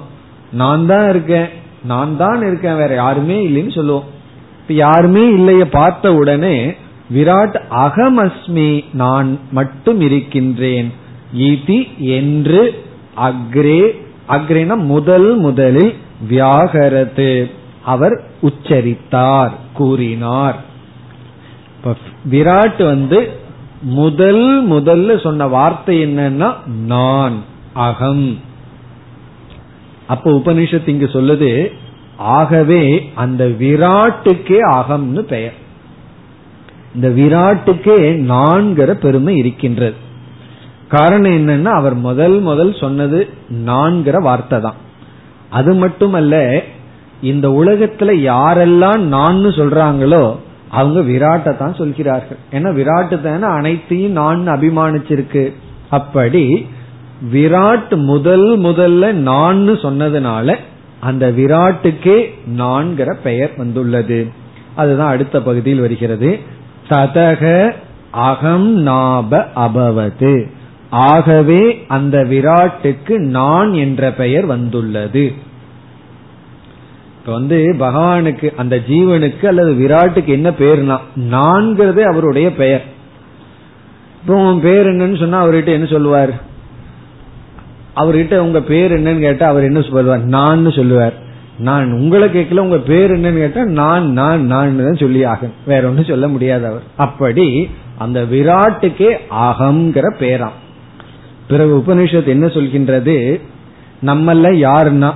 நான் தான் இருக்கேன். நான் தான் இருக்கேன். வேற யாருமே இல்லைன்னு சொல்லுவோம் இப்ப யாருமே இல்லைய பார்த்த உடனே விராட் அகமஸ்மி நான் மட்டும் இருக்கின்றேன். இதி என்று அக்ரே அக்ரேன முதல் முதலில் வியாகரத்து. அவர் உச்சரித்தார் கூறினார். விராட் வந்து முதல் முதல்ல சொன்ன வார்த்தை என்னன்னா நான் அகம். அப்ப உபனிஷத்து இங்கு சொல்லுது ஆகவே அந்த விராட்டுக்கே அகம்னு பெயர். இந்த விராட்டுக்கே நான்கிற பெருமை இருக்கின்றது. காரணம் என்னன்னா அவர் முதல் முதல் சொன்னது நான்கிற வார்த்தை தான். அது மட்டுமல்ல இந்த உலகத்துல யாரெல்லாம் நான் சொல்றாங்களோ அவங்க விராட்டை தான் சொல்கிறார்கள். ஏன்னா விராட்டு தானே அனைத்தையும் நான் அபிமானிச்சிருக்கு. அப்படி விராட் முதல் முதல்ல நான் சொன்னதுனால அந்த விராட்டுக்கே நான்கிற பெயர் வந்துள்ளது. அதுதான் அடுத்த பகுதியில் வருகிறது. ததக அகம் நாப அபவது. ஆகவே அந்த விராட்டுக்கு நான் என்ற பெயர் வந்துள்ளது. இப்ப வந்து பகவானுக்கு அந்த ஜீவனுக்கு அல்லது விராட்டுக்கு என்ன பேர்னா நான்கிறதே அவருடைய பெயர். இப்போ உன் பேர் என்னன்னு சொன்னா அவர்கிட்ட என்ன சொல்லுவார்? அவர்கிட்ட உங்க பேர் என்னன்னு கேட்டா அவர் என்ன சொல்லுவார்? நான் சொல்லுவார். நான் உங்களை கேட்கல உங்க பேர் என்னன்னு கேட்டா நான் நான் நான் தான் சொல்லி ஆகும் வேற ஒன்னும் சொல்ல முடியாது அவர். அப்படி அந்த விராட்டுக்கே அகங்கிற பேராம். பிறகு உபனிஷத் என்ன சொல்கின்றது? நம்மள யாருன்னா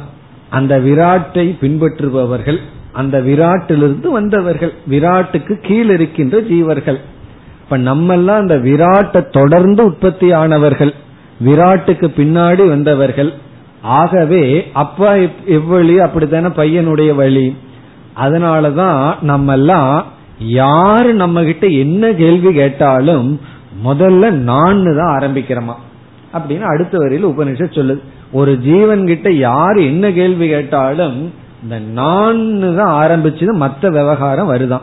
அந்த விராட்டை பின்பற்றுபவர்கள் அந்த விராட்டிலிருந்து வந்தவர்கள் விராட்டுக்கு கீழ் இருக்கின்ற ஜீவர்கள். இப்ப நம்மெல்லாம் அந்த விராட்டை தொடர்ந்து உற்பத்தி ஆனவர்கள் விராட்டுக்கு பின்னாடி வந்தவர்கள். ஆகவே அப்பா எவ்வளி அப்படித்தானே பையனுடைய வழி. அதனாலதான் நம்ம எல்லாம் யாரு நம்ம கிட்ட என்ன கேள்வி கேட்டாலும் முதல்ல நான் தான் ஆரம்பிக்கிறோமா. அப்படின்னு அடுத்த வரையில் உபனிஷத் சொல்லுது. ஒரு ஜீவன் கிட்ட யாரு என்ன கேள்வி கேட்டாலும் இந்த நான் தான் ஆரம்பிச்சது மற்ற விவகாரம் வருதான்.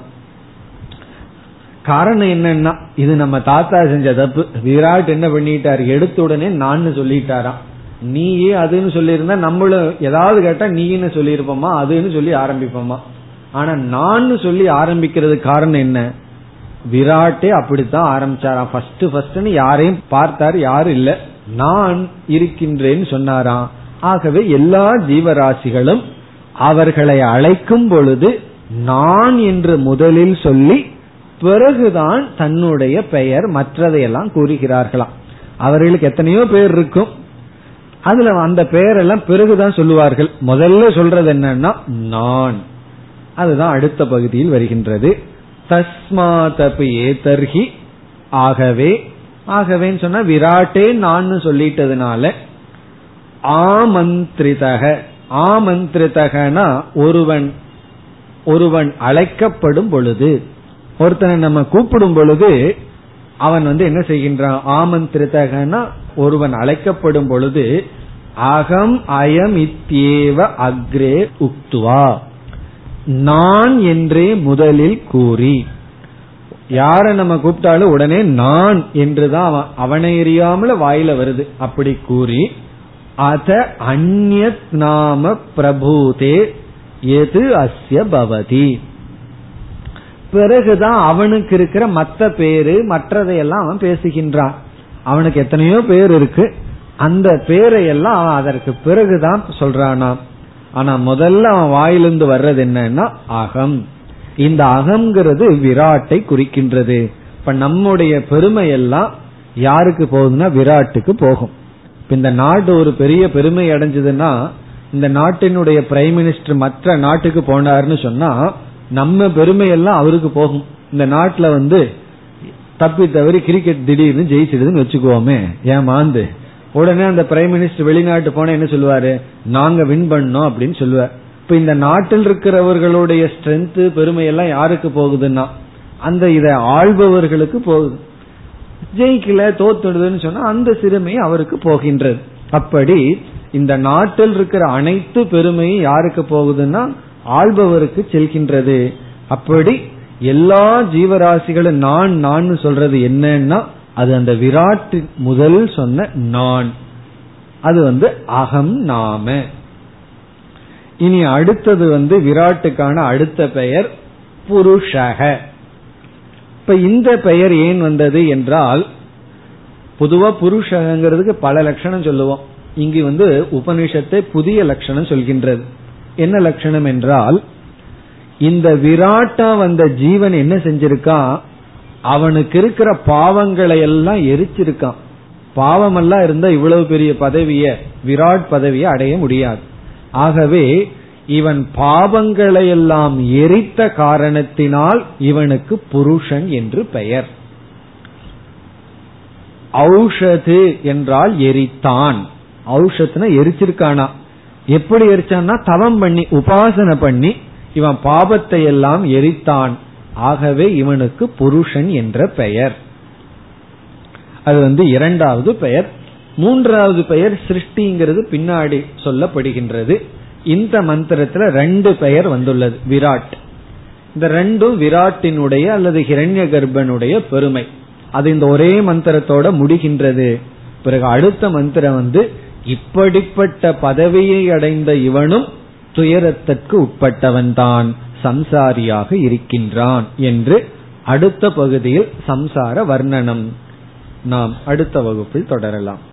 காரணம் என்னன்னா இது நம்ம தாத்தா செஞ்ச தப்பு. விராட் என்ன பண்ணிட்டார்? எடுத்த உடனே நான் சொல்லிட்டாராம். நீயே அதுன்னு சொல்லியிருந்தா நம்மளும் ஏதாவது கேட்டா நீன்னு சொல்லியிருப்போமா? அதுன்னு சொல்லி ஆரம்பிப்போமா? ஆனா நான் சொல்லி ஆரம்பிக்கிறது காரணம் என்ன? விராட்டே அப்படித்தான் ஆரம்பிச்சாராம். ஃபர்ஸ்ட் ஃபர்ஸ்ட்னு யாரையும் பார்த்தாரு யாரும் இல்லை. நான் இருக்கின்றேன்னு சொன்னாராம். ஆகவே எல்லா ஜீவராசிகளும் அவர்களை அழைக்கும் பொழுது நான் என்று முதலில் சொல்லி பிறகுதான் தன்னுடைய பெயர் மற்றதையெல்லாம் கூறுகிறார்களாம். அவர்களுக்கு எத்தனையோ பேர் இருக்கும். அதுல அந்த பெயரெல்லாம் பிறகுதான் சொல்லுவார்கள். முதல்ல சொல்றது என்னன்னா நான். அதுதான் அடுத்த பகுதியில் வருகின்றது. தஸ்மாதபி ஏதர்ஹி. ஆகவே ஆகவேன்னு சொன்னா விராட்டே நான் சொல்லிட்டதுனால ஆமந்திரிதக. ஆமந்திரிதகனா ஒருவன் ஒருவன் அழைக்கப்படும் பொழுது ஒருத்தனை நம்ம கூப்பிடும் பொழுது அவன் வந்து என்ன செய்கின்றான்? ஆமந்திரிதகனா ஒருவன் அழைக்கப்படும் பொழுது அகம் அயம் இத்தியேவ அக்ரே உக்துவா. நான் என்றே முதலில் கூறி யார நம்ம கூப்பிட்டாலும் உடனே நான் என்றுதான் அவன் அவனை எறியாமல வாயில வருது. அப்படி கூறி அத அந்நத் நாம பிரபூதே எது அஸ்ய பவதி. பிறகுதான் அவனுக்கு இருக்கிற மத்த பேரு மற்றதையெல்லாம் அவன் பேசுகின்றான் அவனுக்கு எத்தனையோ பேர் இருக்கு. அந்த பேரையெல்லாம் அவன் அதற்கு பிறகுதான் சொல்றானாம். ஆனா முதல்ல அவன் வாயிலிருந்து வர்றது என்னன்னா அகம். இந்த அகம்ங்கிறது விராட்டை குறிக்கின்றது. இப்ப நம்முடைய பெருமை எல்லாம் யாருக்கு போகுதுன்னா விராட்டுக்கு போகும். இந்த நாடு ஒரு பெரிய பெருமை அடைஞ்சதுன்னா இந்த நாட்டினுடைய பிரைம் மினிஸ்டர் மற்ற நாட்டுக்கு போனார்னு சொன்னா நம்ம பெருமை எல்லாம் அவருக்கு போகும். இந்த நாட்டுல வந்து தப்பி தவறி கிரிக்கெட் திடீர்னு ஜெயிச்சிடுதுன்னு வச்சுக்குவோமே. ஏன் மாந்து? உடனே அந்த பிரைம் மினிஸ்டர் வெளிநாட்டு போனா என்ன சொல்லுவாரு? நாங்க வின் பண்ணோம் அப்படின்னு சொல்லுவார். இப்ப இந்த நாட்டில் இருக்கிறவர்களுடைய ஸ்ட்ரென்த் பெருமை எல்லாம் யாருக்கு போகுதுன்னா அந்த இதை ஆள்பவர்களுக்கு போகுது. ஜெயிக்கல தோத்துடுதுன்னு சொன்னா அந்த சிறுமை அவருக்கு போகின்றது. அப்படி இந்த நாட்டில் இருக்கிற அனைத்து பெருமையும் யாருக்கு போகுதுன்னா ஆள்பவருக்கு செல்கின்றது. அப்படி எல்லா ஜீவராசிகளும் நான் நான் சொல்றது என்னன்னா அது அந்த விராட்டு முதல் சொன்ன நான். அது வந்து அகம் நாம. இனி அடுத்தது வந்து விராட்டுக்கான அடுத்த பெயர் புருஷக. இப்ப இந்த பெயர் ஏன் வந்தது என்றால் பொதுவா புருஷகங்கிறதுக்கு பல லட்சணம் சொல்லுவோம். இங்கு வந்து உபனிஷத்தை புதிய லட்சணம் சொல்கின்றது. என்ன லட்சணம் என்றால் இந்த விராட்டா வந்த ஜீவன் என்ன செஞ்சிருக்கான் அவனுக்கு இருக்கிற பாவங்களை எல்லாம் எரிச்சிருக்கான். பாவமெல்லாம் இருந்தா இவ்வளவு பெரிய பதவிய விராட் பதவியை அடைய முடியாது. ஆகவே இவன் பாவங்களை எல்லாம் எரித்த காரணத்தினால் இவனுக்கு புருஷன் என்று பெயர். ஔஷது என்றால் எரித்தான். ஔஷத்னா எரிச்சிருக்கானா? எப்படி எரிச்சான்னா தவம் பண்ணி உபாசனை பண்ணி இவன் பாபத்தை எல்லாம் எரித்தான். ஆகவே இவனுக்கு புருஷன் என்ற பெயர். அது வந்து இரண்டாவது பெயர். மூன்றாவது பெயர் சிருஷ்டிங்கிறது பின்னாடி சொல்லப்படுகின்றது. இந்த மந்திரத்துல ரெண்டு பெயர் வந்துள்ளது விராட். இந்த ரெண்டும் விராட்டினுடைய அல்லது ஹிரண்ய கர்ப்பனுடைய பெருமை. அது இந்த ஒரே மந்திரத்தோட முடிகின்றது. பிறகு அடுத்த மந்திரம் வந்து இப்படிப்பட்ட பதவியை அடைந்த இவனும் துயரத்திற்கு உட்பட்டவன்தான் சம்சாரியாக இருக்கின்றான் என்று அடுத்த பகுதியில் சம்சார வர்ணனம். நாம் அடுத்த வகுப்பில் தொடரலாம்.